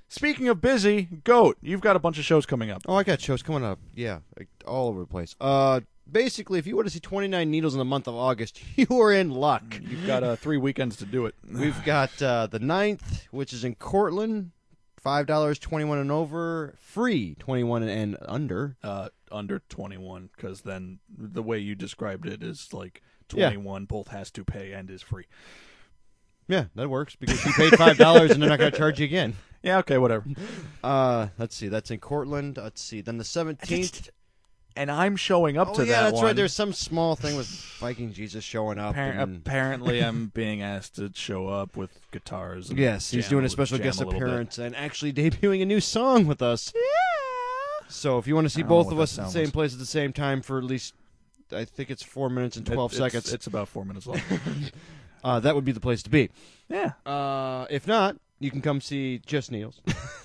speaking of busy, goat, you've got a bunch of shows coming up. oh, I got shows coming up. Yeah, like, all over the place. Uh, basically, if you want to see 29 Needles in the month of August, [LAUGHS] you are in luck. You've got uh, three weekends to do it. [SIGHS] We've got uh, the 9th, which is in Cortland. Five dollars, twenty-one and over, free twenty-one and under. uh, under 21 because then the way you described it is like Yeah. 21 both has to pay and is free. Yeah, that works because you paid five dollars and they're not going to charge you again. [LAUGHS] Yeah, okay, whatever. Uh, let's see, that's in Cortland. Let's see, then the seventeenth. And I'm showing up Oh to yeah, that that's one. right. There's some small thing with Viking Jesus showing up. Appar- and- apparently, [LAUGHS] I'm being asked to show up with guitars. And yes, he's doing a special guest bit. appearance and actually debuting a new song with us. Yeah. So if you want to see I don't know both of us at the same place at the same time for at least, I think it's four minutes and twelve it's- seconds, It's about four minutes long. [LAUGHS] uh, that would be the place to be. yeah. Uh, if not, you can come see Just Needles. [LAUGHS]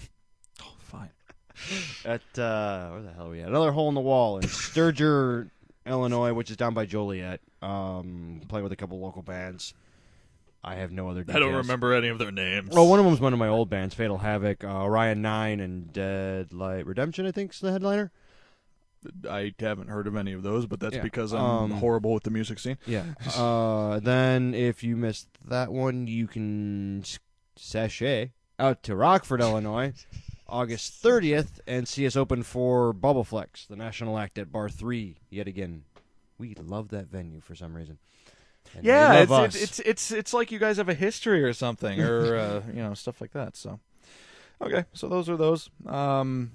At uh, where the hell are we at? Another hole in the wall in Sturger, Illinois, which is down by Joliet. Um, playing with a couple local bands. I have no other. I don't remember any of their names. Oh, one of them was one of my old bands, Fatal Havoc, uh, Orion Nine, and Deadlight Redemption. I think is the headliner. I haven't heard of any of those, but that's Yeah. because I'm Um, horrible with the music scene. Yeah. [LAUGHS] uh, then if you missed that one, you can sashay out to Rockford, Illinois, [LAUGHS] August 30th, and see us open for Bubbleflex, the national act at Bar 3, yet again. We love that venue for some reason. And Yeah, it's, it's it's it's it's like you guys have a history or something, or [LAUGHS] uh, you know stuff like that. So, okay, so those are those, um,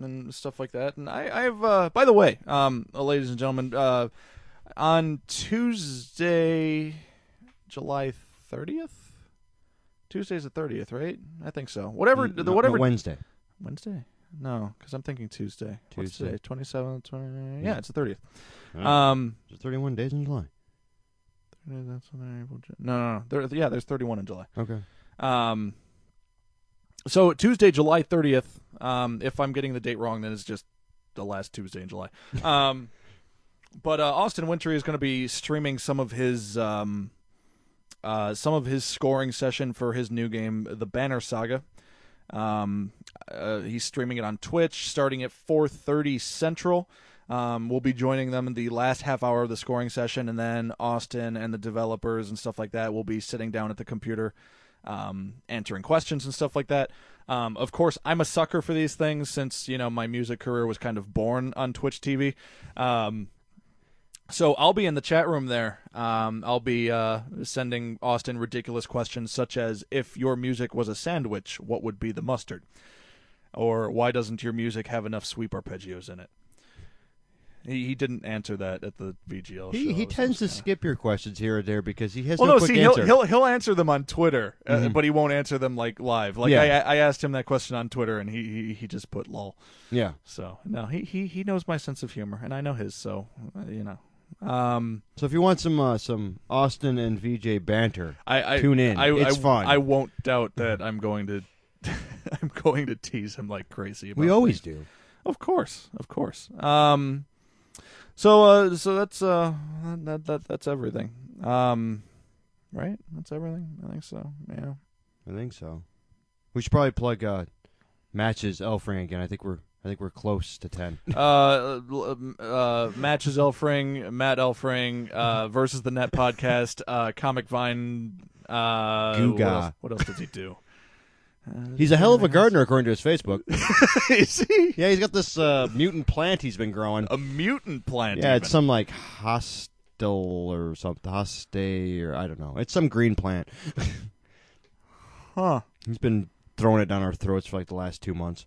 and stuff like that. And I, I have, uh, by the way, um, uh, ladies and gentlemen, uh, on Tuesday, July thirtieth. Tuesday's the thirtieth, right? I think so. Whatever, Mm, the whatever no, Wednesday. Wednesday. No, because I'm thinking Tuesday. What's Tuesday. today? 27th, 20, Yeah. Yeah, it's the 30th. All right. Um, There's 31 days in July. that's when April, Jan- no, no, no. There, yeah, there's 31 in July. Okay. Um, so Tuesday, July 30th. Um, if I'm getting the date wrong, then it's just the last Tuesday in July. [LAUGHS] Um, but uh, Austin Wintory is going to be streaming some of his um, uh, some of his scoring session for his new game, The Banner Saga. Um, uh, he's streaming it on Twitch starting at 4:30 Central. Um, we'll be joining them in the last half hour of the scoring session, and then Austin and the developers and stuff like that will be sitting down at the computer, um, answering questions and stuff like that. Um, of course, I'm a sucker for these things since you know my music career was kind of born on Twitch TV. Um, so I'll be in the chat room there. Um, I'll be uh, sending Austin ridiculous questions such as, "If your music was a sandwich, what would be the mustard?" Or "Why doesn't your music have enough sweep arpeggios in it?" He, he didn't answer that at the VGL He show. he tends to kinda- skip your questions here or there because he has Well, no, no, quick see, he'll, answer. he'll he'll answer them on Twitter, uh, Mhm. but he won't answer them like live. Like Yeah. I I asked him that question on Twitter, and he he, he just put lol. yeah. So no, he, he he knows my sense of humor, and I know his. So uh, you know, um, So if you want some uh, some Austin and VJ banter, I, I Tune in. I, It's I, fun. I won't doubt that I'm going to going to tease him like crazy. About we always things. do. of course, of course. Um, so uh, so that's uh that, that that's everything. Um, right? That's everything. I think so. Yeah. I think so. We should probably plug uh, matches Elfring again. I think we're I think we're close to ten. [LAUGHS] uh, uh, matches Elfring, Matt Elfring uh, versus the Net podcast, uh, Comic Vine. Uh, Guga. What else, what else does he do? Uh, He's a hell of a gardener according to his Facebook. [LAUGHS] Is he yeah, he's got this uh, mutant plant he's been growing. a mutant plant? Yeah, even. it's some like hostel or something, hoste or I don't know. It's some green plant. [LAUGHS] huh? He's been throwing it down our throats for like the last two months.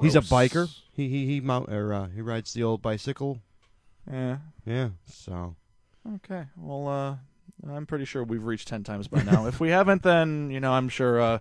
He's a biker. He he he mount or uh, he rides the old bicycle. Yeah. Yeah, so Okay. Well, uh, I'm pretty sure we've reached ten times by now. if we haven't, then you know, I'm sure uh,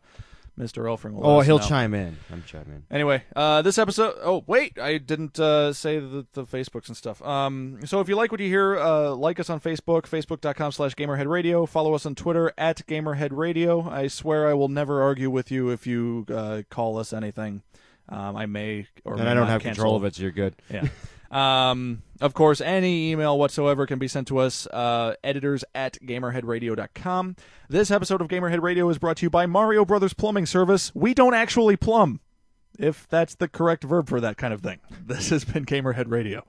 Mr. Elfring will. oh he'll know. chime in. I'm chime in. Anyway, uh, this episode. Oh, wait, I didn't uh, say the, the Facebooks and stuff. Um, so if you like what you hear, uh, like us on Facebook, facebook.com slash GamerheadRadio. Follow us on Twitter at GamerheadRadio. I swear I will never argue with you if you uh, call us anything. Um, I may or And may I don't have cancel. control of it, so you're good. Yeah. [LAUGHS] um, of course, any email whatsoever can be sent to us, uh, editors at gamerheadradio.com. This episode of Gamerhead Radio is brought to you by Mario Brothers Plumbing Service. We don't actually plumb, if that's the correct verb for that kind of thing. [LAUGHS] This has been Gamerhead Radio.